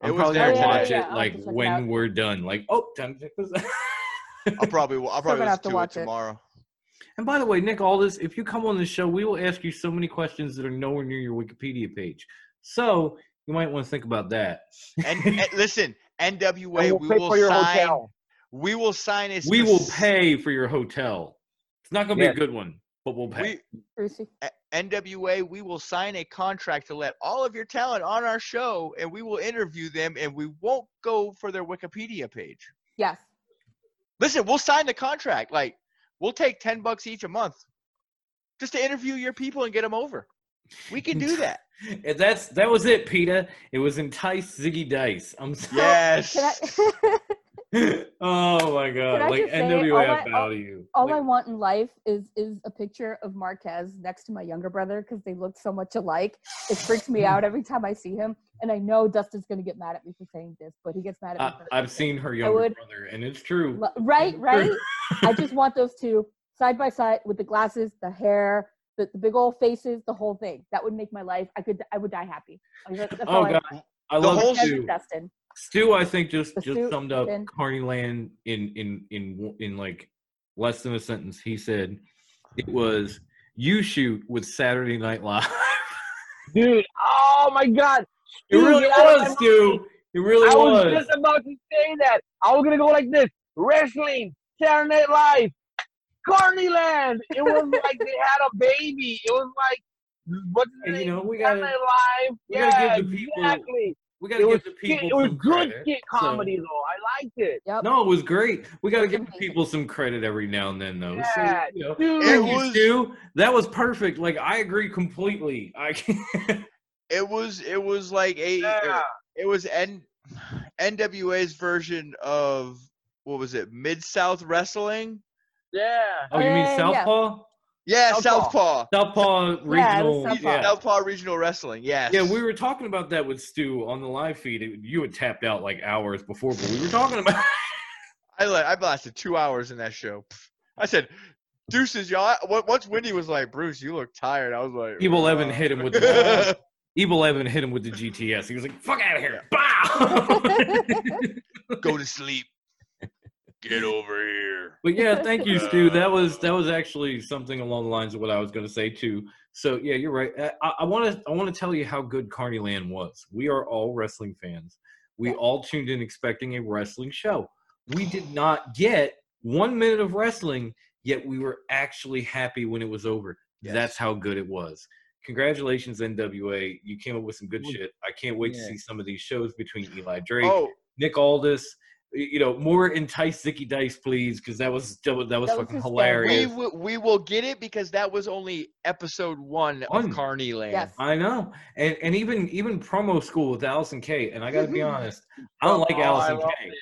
It I'm was probably there gonna Oh, watch yeah, it I'll like to check it when we're done. Like, oh, time to check this out. I'll probably I'll probably gonna have listen to to it watch it. tomorrow. And by the way, Nick Aldis, if you come on the show, we will ask you so many questions that are nowhere near your Wikipedia page. So you might want to think about that. And, and listen, NWA, And we'll we pay will for your sign. hotel. We will sign a. we will pay for your hotel. It's not going to be Yes. a good one, but we'll pay. We, NWA, we will sign a contract to let all of your talent on our show, and we will interview them, and we won't go for their Wikipedia page. Yes. Listen, we'll sign the contract. Like, we'll take ten bucks each a month, just to interview your people and get them over. We can do that. And that's that was it, Peter. It was entice Zicky Dice. I'm sorry. Yes. Can I, oh my god! I Like just say, NWA, all I I- bow to you. all Like, I want in life is is a picture of Marquez next to my younger brother because they look so much alike. It freaks me out every time I see him, and I know Dustin's gonna get mad at me for saying this, but he gets mad at me. I, for I've seen her younger would- brother, and it's true. Lo- Right, right. I just want those two side by side with the glasses, the hair, the, the big old faces, the whole thing. That would make my life. I could. I would die happy. That's Oh all I god, want. I The love whole Marquez and Dustin. Stu, I think just just Stu- summed up and- Carnyland in in in in like less than a sentence. He said it was you shoot with Saturday Night Live. Dude, oh my God. it really get out of my was, Stu. It really I was I was. just about to say that. I was gonna go like this: wrestling, Saturday Night Live, Carnyland. It was like they had a baby. It was like what's the And, you know, we Saturday gotta- Night Live. we gotta yeah, give the people- exactly. We gotta It was give the skit- people it was some good credit. skit so- comedy though. I liked it. Yep. No, it was great. We got to give the people some credit every now and then, though. Yeah, so, you know, dude. thank It you, was- Stu. That was perfect. Like I agree completely. I It was. It was like a. Yeah. It was N, NWA's version of what was it? Mid South Wrestling. Yeah. oh, you mean Uh, yeah. Southpaw? Yeah, Southpaw. Southpaw. Southpaw Yeah, regional. Southpaw. Yeah, Southpaw Regional Wrestling. Yes. yeah. We were talking about that with Stu on the live feed. It- you had tapped out like hours before, but we were talking about. I let, I blasted two hours in that show. I said, "Deuces, y'all." I- on- Once Wendy was like, "Bruce, you look tired," I was like, Evil Evan hit him with the Evil Evan hit him with the GTS. He was like, "Fuck out of here!" Bow. Go to sleep. Get over here. But yeah, thank you, Stu. Uh, that was that was actually something along the lines of what I was going to say too. So yeah, you're right. Uh, I want to I want to tell you how good Carnyland was. We are all wrestling fans. We all tuned in expecting a wrestling show. We did not get one minute of wrestling, yet we were actually happy when it was over. Yes. That's how good it was. congratulations NWA. You came up with some good shit. I can't wait to see some of these shows between Eli Drake, Oh, Nick Aldis. You know, more entice Zicky Dice, please, because that was that was, that was That was fucking hysterical. we hilarious. we will get it because that was only episode one, One. of Carnyland. Yes. I know, and and even even promo school with Allysin Kay. And I got to be mm-hmm. honest, I don't like Oh, Allison loved K. it.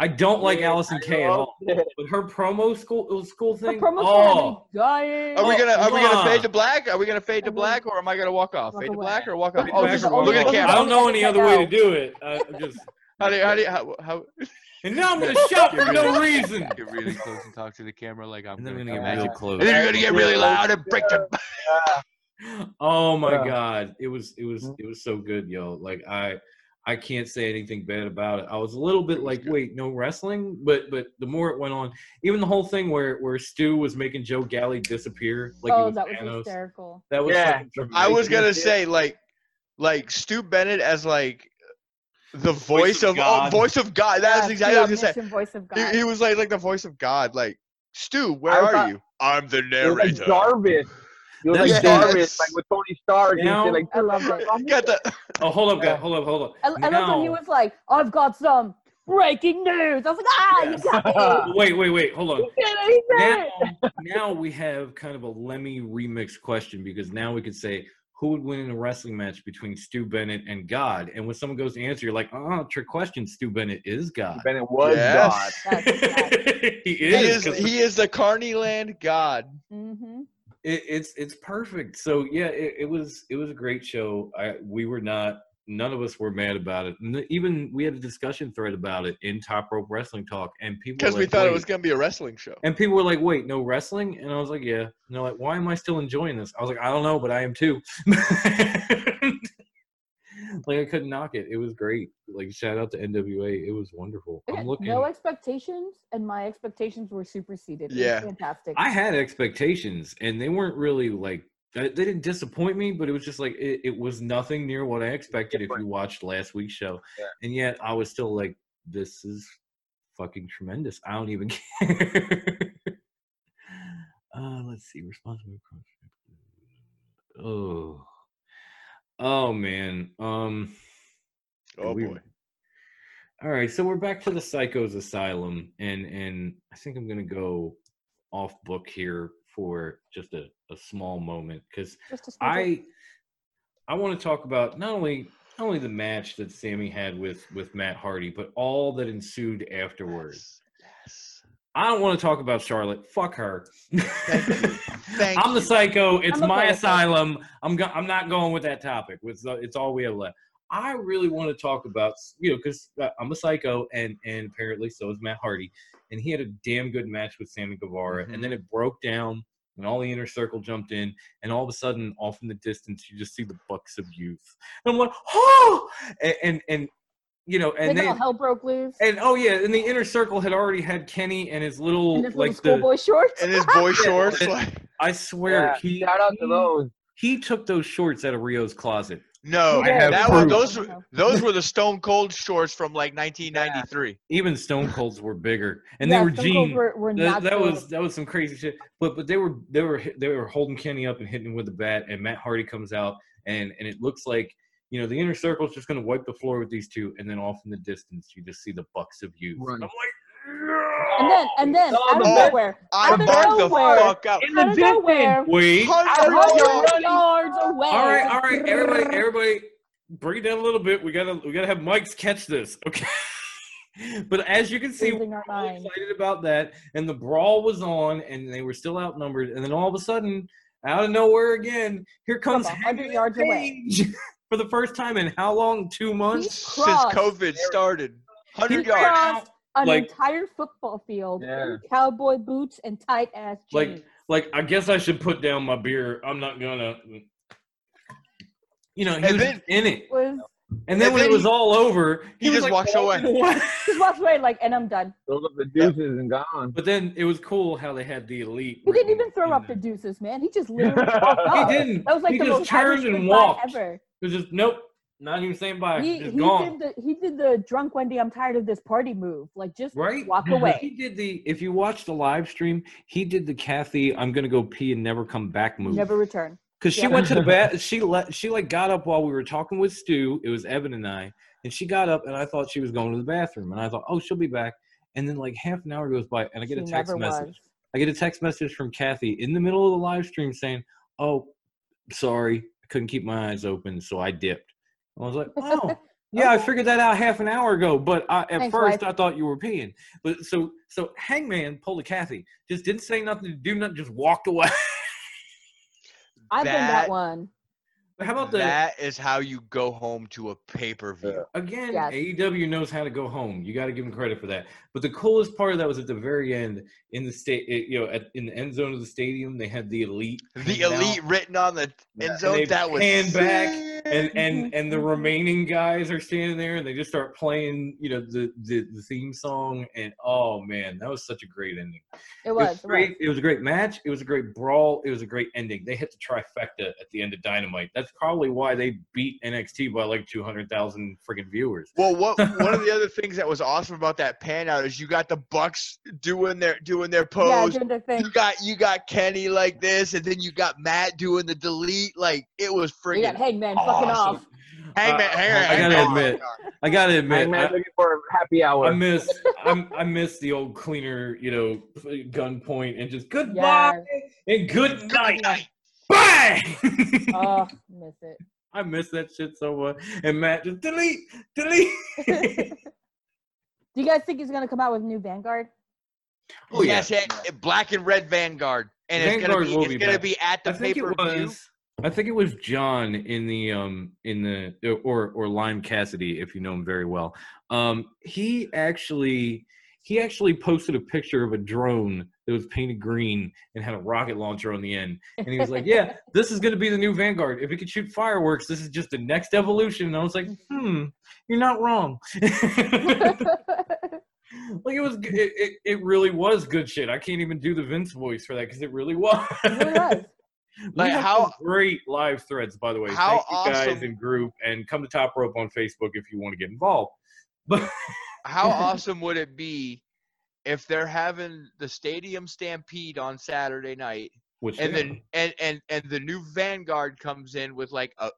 I don't like Yeah, Allison I K at all. it. But her promo school uh, school The thing, promo oh, dying. Are we Oh, gonna are we gonna fade to black? Are we gonna fade to black, or am I gonna walk off? Walk fade to black or walk off? Fade Oh, just or walk look at the camera. I don't know any other way to do it. I, I'm just How do you, how do you, how, how and now I'm gonna shout for no reason. get really close and talk to the camera like I'm And then gonna gonna get at real close. And then you're gonna get really loud and break the. Oh my Yeah. god, it was it was mm-hmm. it was so good, yo. Like I I can't say anything bad about it. I was a little bit like, wait, no wrestling, but but the more it went on, even the whole thing where where Stu was making Joe Galli disappear, like it oh, was that was hysterical. That was Yeah. I was gonna say like, like Stu Bennett as like the voice, of of, oh, voice of God. That's Yeah, exactly what I was gonna voice of. God. He, he was like like the voice of God. Like Stu, where I are thought- you? I'm the It was like narrator. Jarvis. It was like yes. Jarvis, like with Tony Stark. Now- and like, I love it. Got the Oh, hold up, Yeah. guys. Hold up, hold up. I, I love when he was like, "I've got some breaking news." I was like, "Ah, Yes. you got me." Wait, wait, wait. Hold on. He did it. He did. Now, now we have kind of a Lemmy remix question because now we could say who would win in a wrestling match between Stu Bennett and God? And when someone goes to answer, you're like, oh, trick question. Stu Bennett is God. Bennett was Yes. God. That's right. he he is. is 'cause he is the Carnyland God. Mm-hmm. it, it's it's perfect. So yeah, it, it was it was a great show. I we were not none of us were mad about it. Even we had a discussion thread about it in Top Rope Wrestling Talk, and people Because were we like, thought it was gonna be a wrestling show. And people were like, "Wait, no wrestling?" And I was like, "Yeah." And they're like, "Why am I still enjoying this?" I was like, "I don't know, but I am too." like I couldn't knock it. It was great. Like shout out to NWA. It was wonderful. I'm looking. No expectations, and my expectations were superseded. It was Yeah. fantastic. I had expectations, and they weren't really like they didn't disappoint me, but it was just like it, it was nothing near what I expected if you watched last week's show. Yeah. And yet I was still like, this is fucking tremendous. I don't even care. uh, let's see. Responsible. Oh. Oh man. Um Oh we- boy. all right, so we're back to the Psychos Asylum, and and I think I'm gonna go off book here for just a, a small moment because Just a small bit. I I want to talk about not only not only the match that Sammy had with with Matt Hardy, but all that ensued afterwards. Yes. I don't want to talk about Charlotte. Fuck her. Thank you. Thank I'm the psycho. It's I'm my with that. asylum. I'm go- I'm not going with that topic. It's, it's all we have left. I really want to talk about you know because uh, I'm a psycho and and apparently so is Matt Hardy, and he had a damn good match with Sammy Guevara, and mm-hmm. then it broke down. And all the inner circle jumped in, and all of a sudden, off in the distance, you just see the Bucks of Youth. And I'm like, oh! And and, and you know, and then hell broke loose. and oh yeah, and the inner circle had already had Kenny and his little And his like the. schoolboy shorts. And his boy shorts. I swear, Yeah, he shout out to he- those. he took those shorts out of Rio's closet. No, I have that was, proof. those were those were the Stone Cold shorts from like 1993. Even Stone Colds were bigger, and Yeah, they were jeans. Were, were That, that was that was some crazy shit. But but they were they were they were holding Kenny up and hitting him with the bat, and Matt Hardy comes out, and and it looks like you know the inner circle is just gonna wipe the floor with these two, and then off in the distance you just see the Bucks of Youth. Run. I'm like, And then, and then, out of the- nowhere, I out of barked the nowhere, fuck out. In the of distance. nowhere, wait. Hundred Hundred yards. hundred yards away. All right, all right, everybody, everybody, bring it down a little bit. We gotta, we gotta have Mike's catch this, okay? but as you can see, Losing we're all excited about that, and the brawl was on, and they were still outnumbered, and then all of a sudden, out of nowhere again, here comes From 100 yards away. For the first time in how long? Two months. Since. COVID started. 100 He yards. Crossed an Like- entire football field Yeah. in cowboy boots and tight ass Like- jeans. Like, like I guess I should put down my beer. I'm not gonna. You know, he And was then- in it, was and then and when then it was he- all over, he was just like walks away. just walks away like, and I'm done. Throws up the deuces and gone. But then it was cool how they had the elite. He didn't even throw up there. the deuces, man. He just literally walked off. He didn't. That was like he the just most turned Irish and walked. ever. It was just nope, not even saying bye. He, just he did the he did the drunk Wendy. I'm tired of this party move. Like just Right? walk away. He did the. If you watch the live stream, he did the Kathy, "I'm gonna go pee and never come back" move. Never return. Because she Yeah. went to the bath. She let she like got up while we were talking with Stu. It was Evan and I, and she got up, and I thought she was going to the bathroom, and I thought, oh, she'll be back. And then like half an hour goes by, and I get She a text message. was. I get a text message from Kathy in the middle of the live stream saying, "Oh, sorry, I couldn't keep my eyes open, so I dipped." I was like, "Oh, yeah, I figured that out half an hour ago, but I, at Thanks, first wife. I thought you were peeing." But so so Hangman pulled a Kathy, just didn't say nothing to do nothing, just walked away. I've been that one. But how about the that is how you go home to a pay per view. again? Yes. AEW knows how to go home. You got to give them credit for that. But the coolest part of that was at the very end in the state, eh, you know, at, in the end zone of the stadium, they had the elite, The hanging out. elite written on the end zone. they That was pan back and and and the remaining guys are standing there and they just start playing you know the the, the theme song and oh man that was such a great ending It it was. was great it was a great match it was a great brawl it was a great ending they hit the trifecta at the end of dynamite that's probably why they beat nxt by like 200000 freaking viewers Well, what one of the other things that was awesome about that pan out is you got the Bucks doing their doing their pose. Yeah, doing the thing. you got you got Kenny like this, and then you got Matt doing the delete. Like it was You got friggin' Hangman fucking awesome. off. Hangman, Uh, Hangman, I gotta Hangman. admit, i gotta admit Hangman I- looking for happy hour. I miss I'm, I miss the old cleaner, you know, gunpoint and just goodbye and good night. night. Bang! Oh, miss it. I miss that shit so much. And Matt just delete, delete. Do you guys think he's gonna come out with new Vanguard? Oh, yeah. yes, yeah, black and red Vanguard, and it's gonna be it's be gonna back. be at I the think pay it per view. was. I think it was John in the um in the or or Lime Cassidy if you know him very well. Um, he actually he actually posted a picture of a drone that was painted green and had a rocket launcher on the end, and he was like, "Yeah, this is going to be the new Vanguard. If it could shoot fireworks, this is just the next evolution." And I was like, "Hmm, you're not wrong." like it was, it, it, it really was good shit. I can't even do the Vince voice for that because it really was. It really was. Like, how- great live threads, by the way. How Thank you guys awesome- in group and come to Top Rope on Facebook if you want to get involved. But How awesome would it be if they're having the stadium stampede on Saturday night, which and then and and and the new Vanguard comes in with like a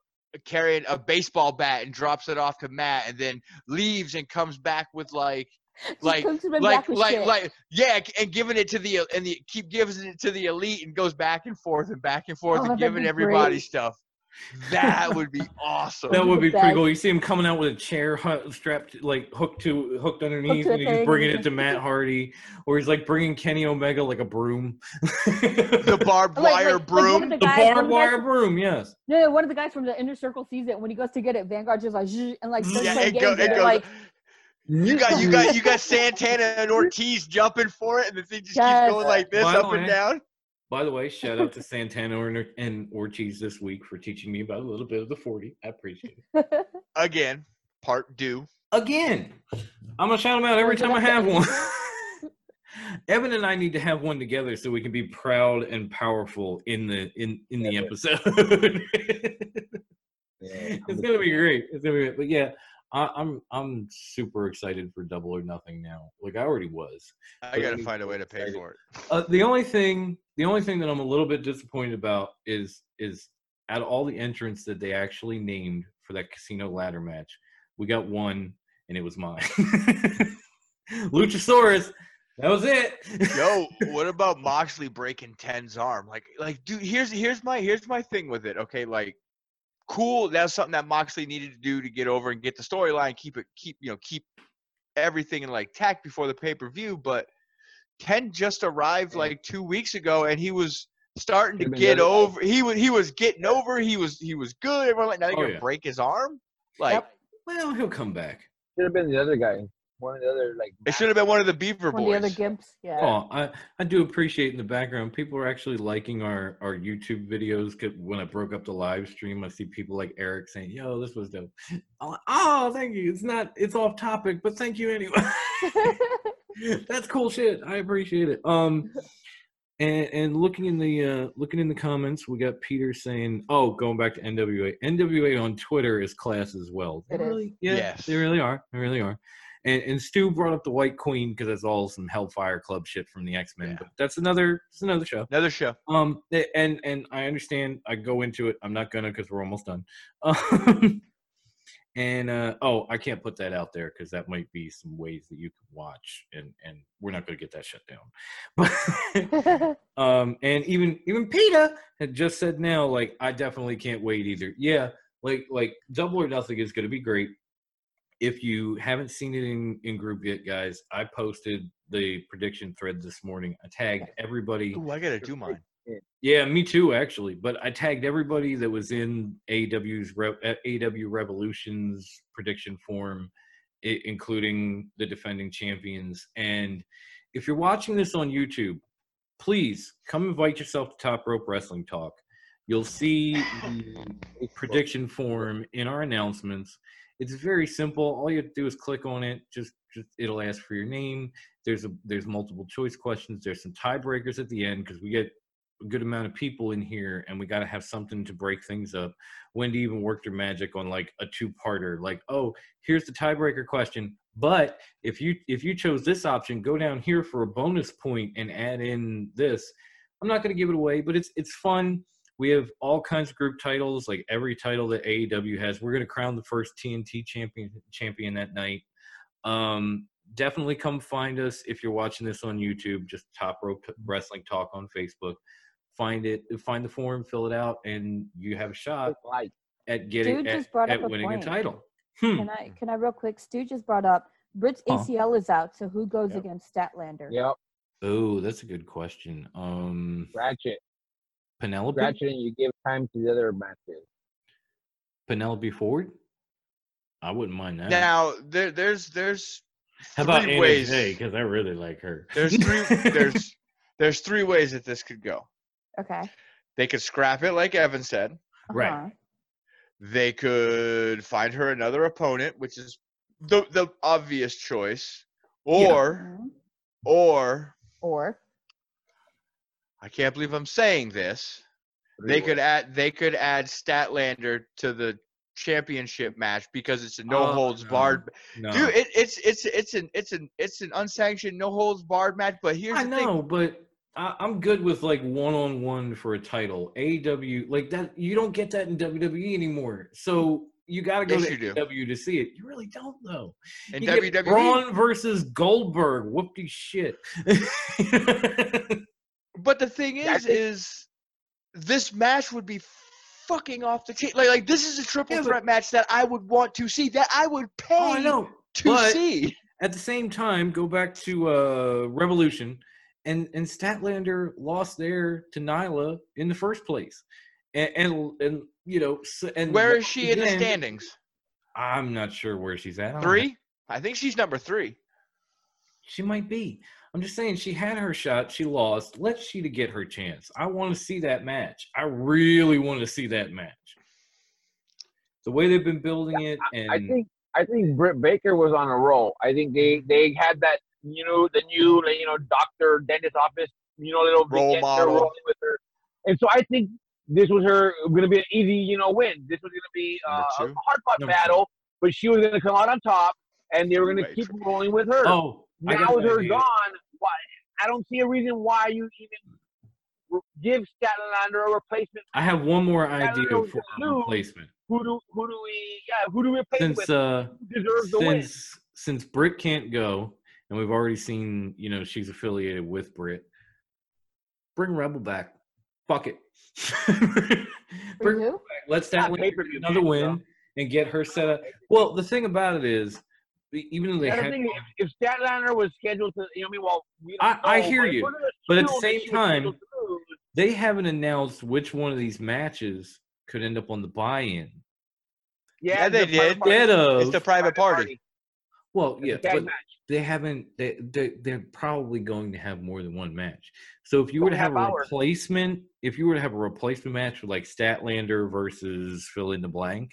carrying a baseball bat and drops it off to Matt, and then leaves and comes back with like like cooks him back like like like yeah, and giving it to the and the keep giving it to the elite and goes back and forth and back and forth Oh, and giving everybody great. stuff. That would be awesome. that would be pretty cool. You see him coming out with a chair strapped, like hooked to hooked underneath, to and he's thing. bringing it to Matt Hardy, or he's like bringing Kenny Omega like a broom. the barbed wire like- like broom. of the the guys- one of barbed the guys wire broom, yes. No, no, one of the guys from the inner circle sees it when he goes to get it. Vanguard just like and like starts Yeah, playing it go- games it goes- like You got you got you got Santana and Ortiz jumping for it, and the thing just Yes. keeps going like this By the up and way, down. By the way, shout out to Santana and- and Ortiz this week for teaching me about a little bit of the 40. I appreciate it. Again, part due. Again, I'm gonna shout them out every time I have one. Evan and I need to have one together so we can be proud and powerful in the in in the episode. it's gonna be great. It's gonna be great. But yeah, I, I'm I'm super excited for Double or Nothing now. Like I already was. I gotta find a way to pay for it. Uh, the only thing, the only thing that I'm a little bit disappointed about is is out of all the entrants that they actually named for that casino ladder match, we got one, and it was mine. Luchasaurus. That was it. Yo, what about Moxley breaking Ten's arm? Like, like, dude, here's here's my here's my thing with it. Okay, like, cool. That's something that Moxley needed to do to get over and get the storyline, keep it, keep you know, keep everything in like tact before the pay per view. But Ken just arrived like two weeks ago, and he was starting to get better. over. He was he was getting over. He was he was good. Everyone like now you're Oh, gonna yeah. break his arm. Like, well, he'll come back. Should have been the other guy. One of the other like. it should have been one of the Beaver one of the other gimps. Yeah. Oh, I, I do appreciate in the background. People are actually liking our, our YouTube videos. 'cause When I broke up the live stream, I see people like Eric saying, "Yo, this was dope." I'm like, oh, thank you. It's not, it's off topic, but thank you anyway. That's cool shit. I appreciate it. Um, and, and looking in the uh, looking in the comments, we got Peter saying, "Oh, going back to NWA. NWA on Twitter is class as well. They It is. really, yeah, Yes. they really are. They really are." And, and Stu brought up the White Queen because that's all some Hellfire Club shit from the X Men. Yeah. But that's another that's another show. Another show. Um, and and I understand. I go into it. I'm not gonna because we're almost done. Um, and uh, oh, I can't put that out there because that might be some ways that you can watch, and and we're not gonna get that shut down. But um, and even even Peter had just said now, like I definitely can't wait either. Yeah, like like Double or Nothing is gonna be great. If you haven't seen it in, in group yet, guys, I posted the prediction thread this morning. I tagged everybody. Ooh, I gotta do mine. Yeah, me too, actually. But I tagged everybody that was in AW's uh, AW Revolution's prediction form, i- including the defending champions. And if you're watching this on YouTube, please come invite yourself to Top Rope Wrestling Talk. You'll see the prediction form in our announcements. It's very simple. All you have to do is click on it. Just, just it'll ask for your name. There's a there's multiple choice questions. There's some tiebreakers at the end because we get a good amount of people in here and we got to have something to break things up. Wendy even worked her magic on like a two-parter like, "Oh, here's the tiebreaker question, but if you if you chose this option, go down here for a bonus point and add in this." I'm not going to give it away, but it's it's fun. We have all kinds of group titles, like every title that AEW has. We're going to crown the first TNT champion champion that night. Um, definitely come find us if you're watching this on YouTube. Just Top Rope Wrestling Talk on Facebook. Find it, find the form, fill it out, and you have a shot at getting Dude at, just brought at up a winning a title. Hmm. Can I can I real quick? Stu just brought up Britt's Huh. ACL is out, so who goes Yep. against Statlander? yep, Oh, that's a good question. Um, Ratchet. Penelope, Ratchet, and you give time to the other matches. Penelope Ford. I wouldn't mind that. Now there, there's there's How about three ways. Because I really like her. There's three. there's there's three ways that this could go. Okay. They could scrap it, like Evan said. Right. Uh-huh. They could find her another opponent, which is the the obvious choice, or Mhm. or Or I can't believe I'm saying this. They could add they could add Statlander to the championship match because it's a no Oh, holds no. barred. No. Dude, it, it's it's it's an it's an it's an unsanctioned no holds barred match. But here's I the know, thing. but I, I'm good with like one on one for a title. AW like that. You don't get that in WWE anymore. So you got to go Yes, to. AEW to see it. You really don't though. and you WWE, Braun versus Goldberg. Whoopty shit. But the thing is, think- is this match would be fucking off the chain. Like, like this is a triple Yeah, threat match that I would want to see. That I would pay oh, I know. to see. At the same time, go back to uh, Revolution, and and Statlander lost there to Nyla in the first place, and and, and you know, and Where is she in the standings? I'm not sure where she's at. I don't have- Three? I think she's number three. She might be. I'm just saying she had her shot. She lost. Let Sheeta get her chance. I want to see that match. I really want to see that match. The way they've been building it, and I think I think Britt Baker was on a roll. I think they they had that you know the new like, you know doctor dentist office you know little Role vignette they're model. rolling with her, and so I think this was her going to be an easy you know win. This was going to be uh, a hard fought Number two. battle, but she was going to come out on top, and they were going to keep rolling with her. oh, I now got with her idea. gone, why? I don't see a reason why you even re- give Statlander a replacement. I have one more idea for a replacement. Who do who do we yeah who do we replace Since with? uh, Who deserves the win? since since Britt can't go, and we've already seen, you know, she's affiliated with Britt. Bring Rebel back. Fuck it. for Bring who? Let's Not that pay-per-view another win and get her set up. Well, the thing about it is, even though they The had, thing, if, if Statlander was scheduled to, you know, what I mean, well, we I- don't I know, hear but you, but at the same time, scheduled they haven't announced which one of these matches could end up on the buy-in. Yeah, they the did. Instead of, It's the private party. well, It's yeah, but match. they haven't. They, they they're probably going to have more than one match. So if you were to Two have a hours. replacement, if you were to have a replacement match with like Statlander versus fill in the blank,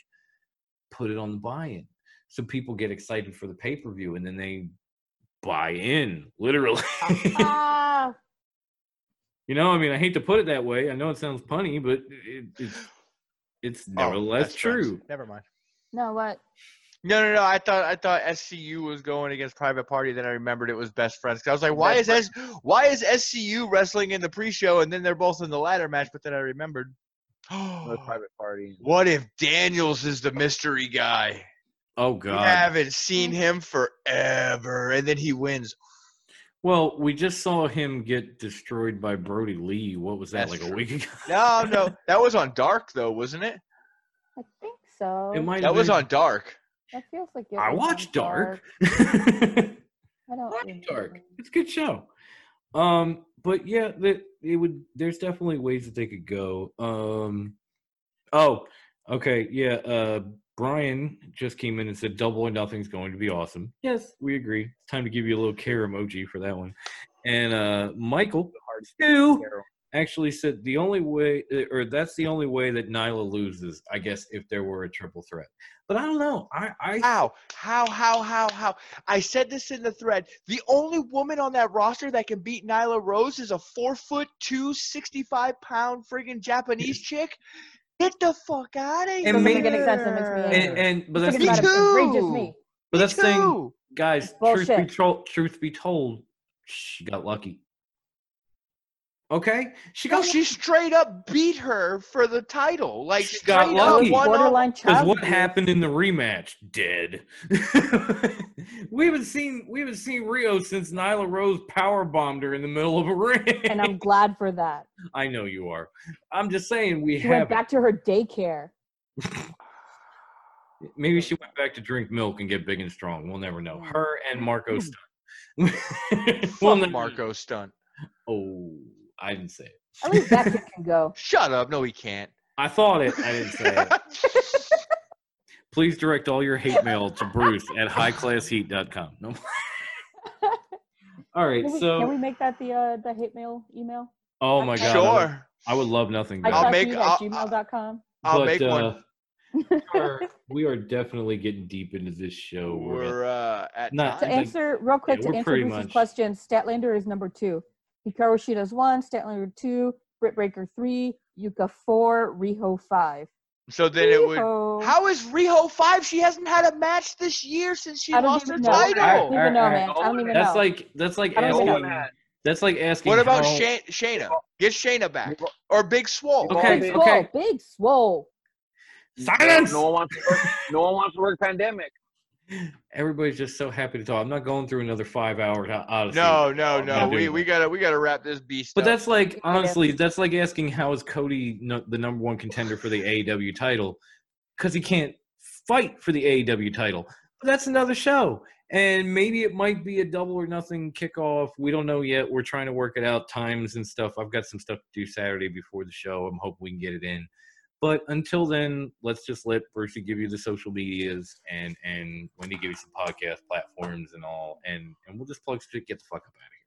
put it on the buy-in, so people get excited for the pay-per-view, and then they buy in literally. Ah, you know, I mean, I hate to put it that way. I know it sounds punny, but it, it's it's Oh, nevertheless that's friends. true. Never mind. no, what? No, no, no. I thought I thought SCU was going against Private Party. Then I remembered it was Best Friends. 'Cause I was like, why is Best S why is SCU wrestling in the pre-show and then they're both in the ladder match? But then I remembered. The private party. what if Daniels is the mystery guy? Oh We God. haven't seen him forever, and then he wins. Well, we just saw him get destroyed by Brodie Lee. What was that That's like a week ago? No, no, that was on Dark though, wasn't it? I think so. It might. That was been- on Dark. That feels like it I was on watched Dark. I don't Watch. Dark. It's a good show. Um, but yeah, that it would. There's definitely ways that they could go. Um, oh, okay, yeah. Uh, Brian just came in and said double or nothing's going to be awesome. Yes, we agree. It's time to give you a little care emoji for that one. And uh, Michael two actually said the only way, uh, or that's the only way that Nyla loses. I guess if there were a triple threat, but I don't know. I I How? How? How? How? How? I said this in the thread. The only woman on that roster that can beat Nyla Rose is a four foot two, 65 pound friggin' Japanese chick. Get the fuck out of here. And Doesn't any sense. It makes me angry. and, and but that's thinking Me about it, outrageous too. me. But that's the thing, guys. It's Truth be, bullshit. told, truth be told, she got lucky. Okay, she No, she straight up beat her for the title. Like She got straight lucky. up one up. Borderline because what happened in the rematch? Dead. we haven't seen we haven't seen Riho since Nyla Rose power bombed her in the middle of a ring. And I'm glad for that. I know you are. I'm just saying we She went back to her daycare. Maybe she went back to drink milk and get big and strong. We'll never know. Her and Marko Mm. Stunt. we'll Fuck never- Marko stunt. Oh, I didn't say it. At least that kid can go. Shut up. No, he can't. I thought it. I didn't say it. Please direct all your hate mail to Bruce at highclassheat.com. No. all right. Can we, So, can we make that the uh, the hate mail email? oh my God. I would, sure. I would love nothing I I'll make- at I'll- gmail.com. I'll but, make one. uh, we, are, we are definitely getting deep into this show. We're We're uh, at Not- To answer real quick yeah, to answer pretty Bruce's much- question, Statlander is number two. Hikaru Shida's one, Statlander two, Britt Baker three, Yuka four, Riho five. So then it would. How is Riho five? She hasn't had a match this year since she lost her even know. I title. don't even know, man. I don't even that's know. like that's like I don't even asking. That's like asking. What about how, Shay- Shayna? Get Shayna back or Big Swole. Okay, Big okay. swole, big swole. Silence. No one wants to work. No one wants to work pandemic. Everybody's just so happy to talk. I'm not going through another five hours odyssey. No, no, no. We we gotta we gotta wrap this beast. But up. that's like honestly, that's like asking how is Cody no, the number one contender for the AEW title because he can't fight for the AEW title. But that's another show, and maybe it might be a double or nothing kickoff. We don't know yet. We're trying to work it out, times and stuff. I've got some stuff to do Saturday before the show. I'm hoping we can get it in. But until then, let's just let Brucey give you the social medias and and Wendy give you some podcast platforms and all, and and we'll just plug shit, get the fuck up out of here.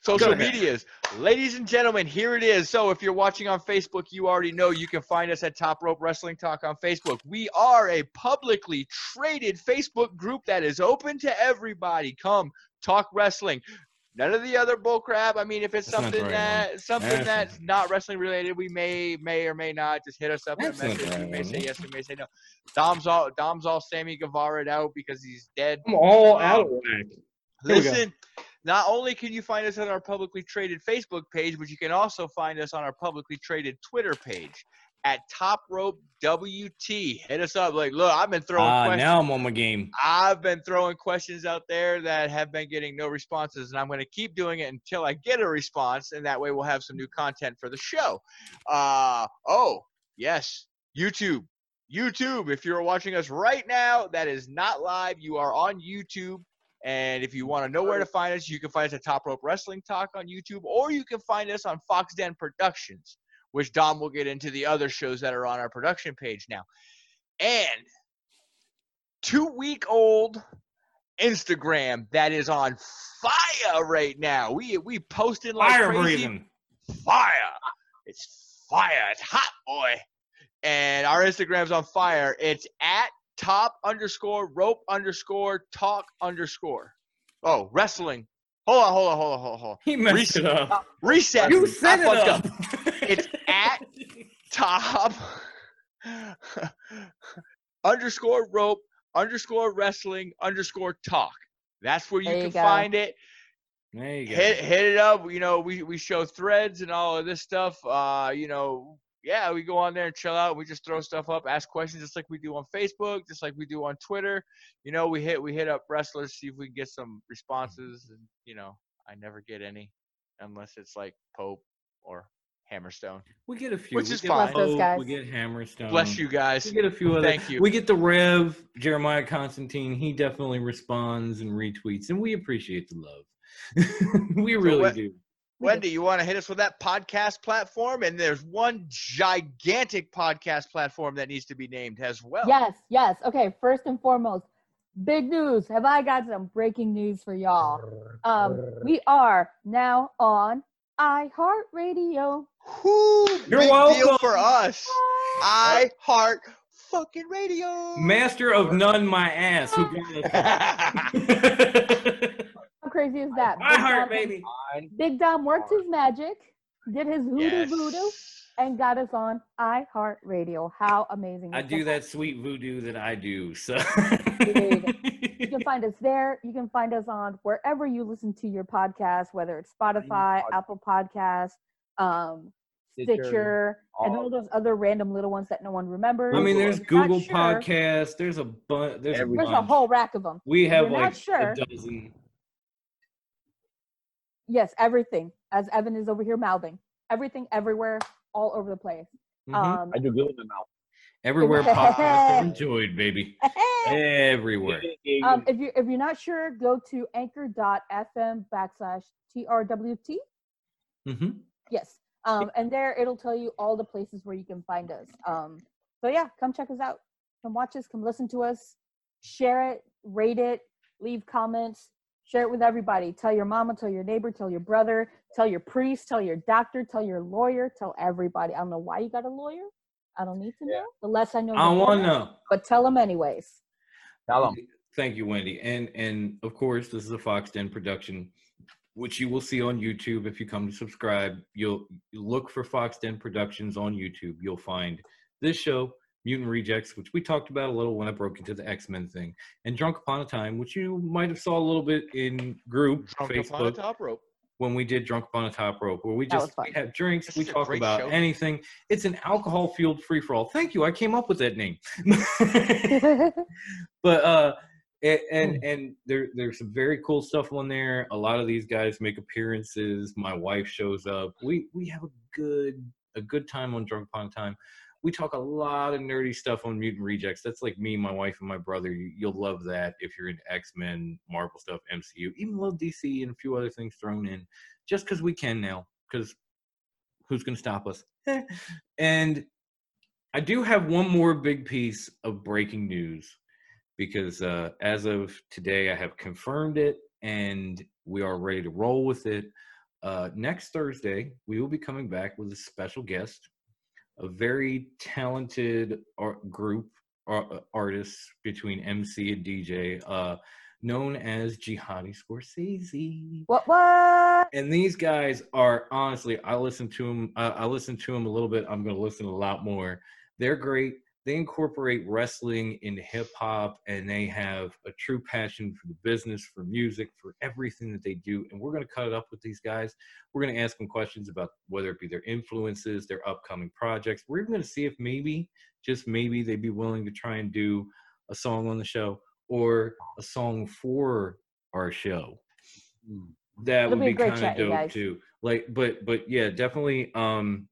social medias. Ladies and gentlemen, here it is. So if you're watching on Facebook, you already know you can find us at Top Rope Wrestling Talk on Facebook. We are a publicly traded Facebook group that is open to everybody. Come talk wrestling. None of the other bull crap. I mean, if it's That's something right that something That's that's not wrestling related, we may may or may not just hit us up in a That's not message. We may say yes, we may say no. Dom's all Dom's all Sammy Guevara out because he's dead. I'm all um, out of whack. Here we go. Listen, not only can you find us on our publicly traded Facebook page, but you can also find us on our publicly traded Twitter page at Top Rope WT. Hit us up. Like, look, I've been throwing Ah, questions. now I'm on my game. I've been throwing questions out there that have been getting no responses, and I'm going to keep doing it until I get a response, and that way we'll have some new content for the show. Uh, oh, yes, YouTube. YouTube. If you're watching us right now, that is not live. You are on YouTube. And if you want to know where to find us, you can find us at Top Rope Wrestling Talk on YouTube, or you can find us on Fox Den Productions, which Dom will get into the other shows that are on our production page now. And two week old Instagram that is on fire right now. We we posting like Fire crazy. breathing. Fire. It's fire. It's hot, boy. And our Instagram's on fire. It's at top underscore rope underscore talk underscore. Oh, wrestling. Hold on, hold on, hold on, hold on, hold on. He messed it up. Reset. You I set it fucked up. It's at top underscore rope underscore wrestling underscore talk. That's where you you can go. find it. There you go. Hit hit it up. You know, we we show threads and all of this stuff. Uh, you know, yeah, we go on there and chill out. We just throw stuff up, ask questions just like we do on Facebook, just like we do on Twitter. You know, we hit we hit up wrestlers, see if we can get some responses, and you know, I never get any unless it's like Pope or Hammerstone. We get a few. Which we is get fine. Bless those guys. We get Hammerstone. Bless you guys. We get a few other. Thank you. We get the Rev Jeremiah Constantine. He definitely responds and retweets, and we appreciate the love. we really what- do. Wendy, you want to hit us with that podcast platform? And there's one gigantic podcast platform that needs to be named as well. Yes, yes. Okay, first and foremost, big news. Have I got some breaking news for y'all? Um, we are now on iHeartRadio. Whoo, You're big deal welcome. for us. I heart fucking radio. Master of none, my ass. Who got us? How crazy is that? my Big heart, Dom- baby. Big Dom worked his magic, did his voodoo Yes. voodoo, and got us on iHeartRadio. How amazing! I do that sweet voodoo that I do. So You can find us there. You can find us on wherever you listen to your podcast, whether it's Spotify, pod- Apple Podcasts, um, Stitcher, Stitcher, and all- all those other random little ones that no one remembers. I mean, there's if you're not Google sure, Podcasts. There's a bunch. There's, a, There's a whole rack of them. We have you're like sure- a dozen. Yes, everything. As Evan is over here mouthing, everything, everywhere, all over the place. Mhm. Um, I do good in the mouth. Everywhere podcasts are enjoyed, baby. Everywhere. um, if you if you're not sure, go to anchor.fm backslash trwt. Mm-hmm. Yes. Um, and there it'll tell you all the places where you can find us. Um, so yeah, come check us out. Come watch us. Come listen to us. Share it, rate it, leave comments, share it with everybody. Tell your mama, tell your neighbor, tell your brother, tell your priest, tell your doctor, tell your lawyer, tell everybody. I don't know why you got a lawyer. I don't need to Yeah. know. The less I know, I the want to know. But tell them anyways. Tell 'em. Thank you, Wendy. And and of course, this is a Fox Den production, which you will see on YouTube if you come to subscribe. You'll look for Fox Den Productions on YouTube. You'll find this show, Mutant Rejects, which we talked about a little when I broke into the X Men thing, and Drunk Upon a Time, which you might have saw a little bit in group Drunk upon a Facebook top rope. when we did Drunk Upon a Top Rope, where we just fun. we have drinks, This we is talk about show. anything. It's an alcohol fueled free for all. Thank you. I came up with that name. but uh and and, and there there's some very cool stuff on there a lot of these guys make appearances my wife shows up we we have a good a good time on drunk upon a time we talk a lot of nerdy stuff on mutant rejects. That's like me my wife and my brother. You, you'll love that if you're into x-men marvel stuff mcu even love dc and a few other things thrown in just because we can now because who's going to stop us? And i do have one more big piece of breaking news because uh, as of today, I have confirmed it and we are ready to roll with it. Uh, next Thursday, we will be coming back with a special guest, a very talented art group ar- artists between MC and DJ, uh, known as Jihadi Scorsese. what what? And these guys are honestly, I listen to them. I, I listen to them a little bit. I'm going to listen a lot more. They're great. They incorporate wrestling into hip hop, and they have a true passion for the business, for music, for everything that they do. And we're going to cut it up with these guys. We're going to ask them questions about whether it be their influences, their upcoming projects. We're even going to see if maybe, just maybe, they'd be willing to try and do a song on the show or a song for our show that It'll would be be great kind of dope too like but but yeah definitely um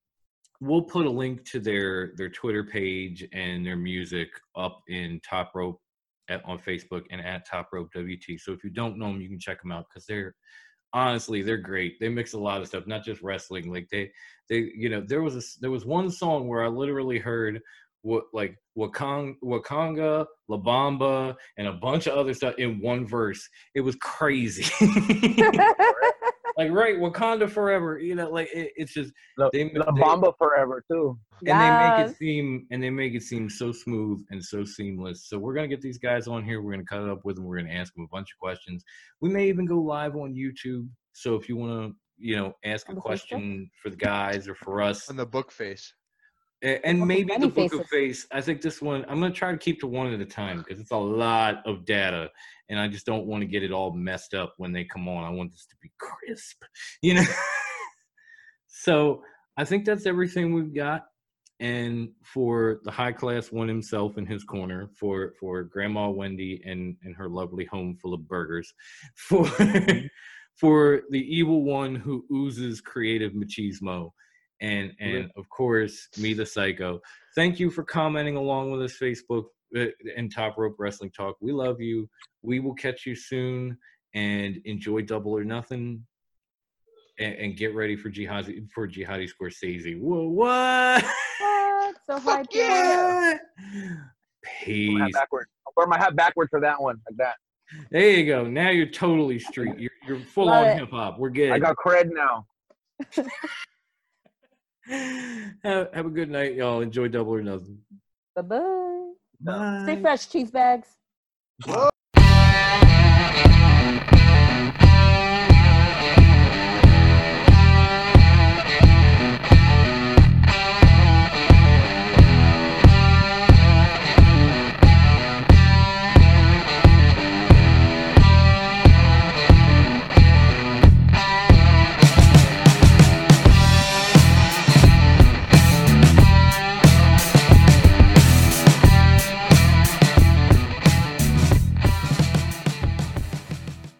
we'll put a link to their their twitter page and their music up in top rope at, on facebook and at top rope wt so if you don't know them you can check them out because they're honestly they're great they mix a lot of stuff not just wrestling like they they you know there was a there was one song where i literally heard what like Wakong, Wakanga, La Bamba, and a bunch of other stuff in one verse. It was crazy. like right, Wakanda forever. You know, like it, it's just La, they, La they- Bamba forever too. and they make it seem and they make it seem so smooth and so seamless. So we're gonna get these guys on here. We're gonna cut it up with them. We're gonna ask them a bunch of questions. We may even go live on YouTube. So if you want to, you know, ask a On the Facebook? question for the guys or for us, On the book face. And maybe the book of face. I think this one. I'm gonna try to keep to one at a time because it's a lot of data, and I just don't want to get it all messed up when they come on. I want this to be crisp, you know. so I think that's everything we've got. And for the high class one himself in his corner, for for Grandma Wendy and and her lovely home full of burgers, for for the evil one who oozes creative machismo, and and of course me the psycho. Thank you for commenting along with us, Facebook uh, and Top Rope Wrestling Talk. We love you. We will catch you soon, and enjoy Double or Nothing. And, and get ready for Jihadi for Jihadi Scorsese. Whoa, what? What? So hyped. yeah. Peace. Wear my hat backward. I'll wear my hat backward for that one, like that. There you go. Now you're totally street. You're, you're full Love on hip hop. We're good. I got cred now. have, have a good night, y'all. Enjoy Double or Nothing. Bye bye. Bye. Stay fresh, cheese bags.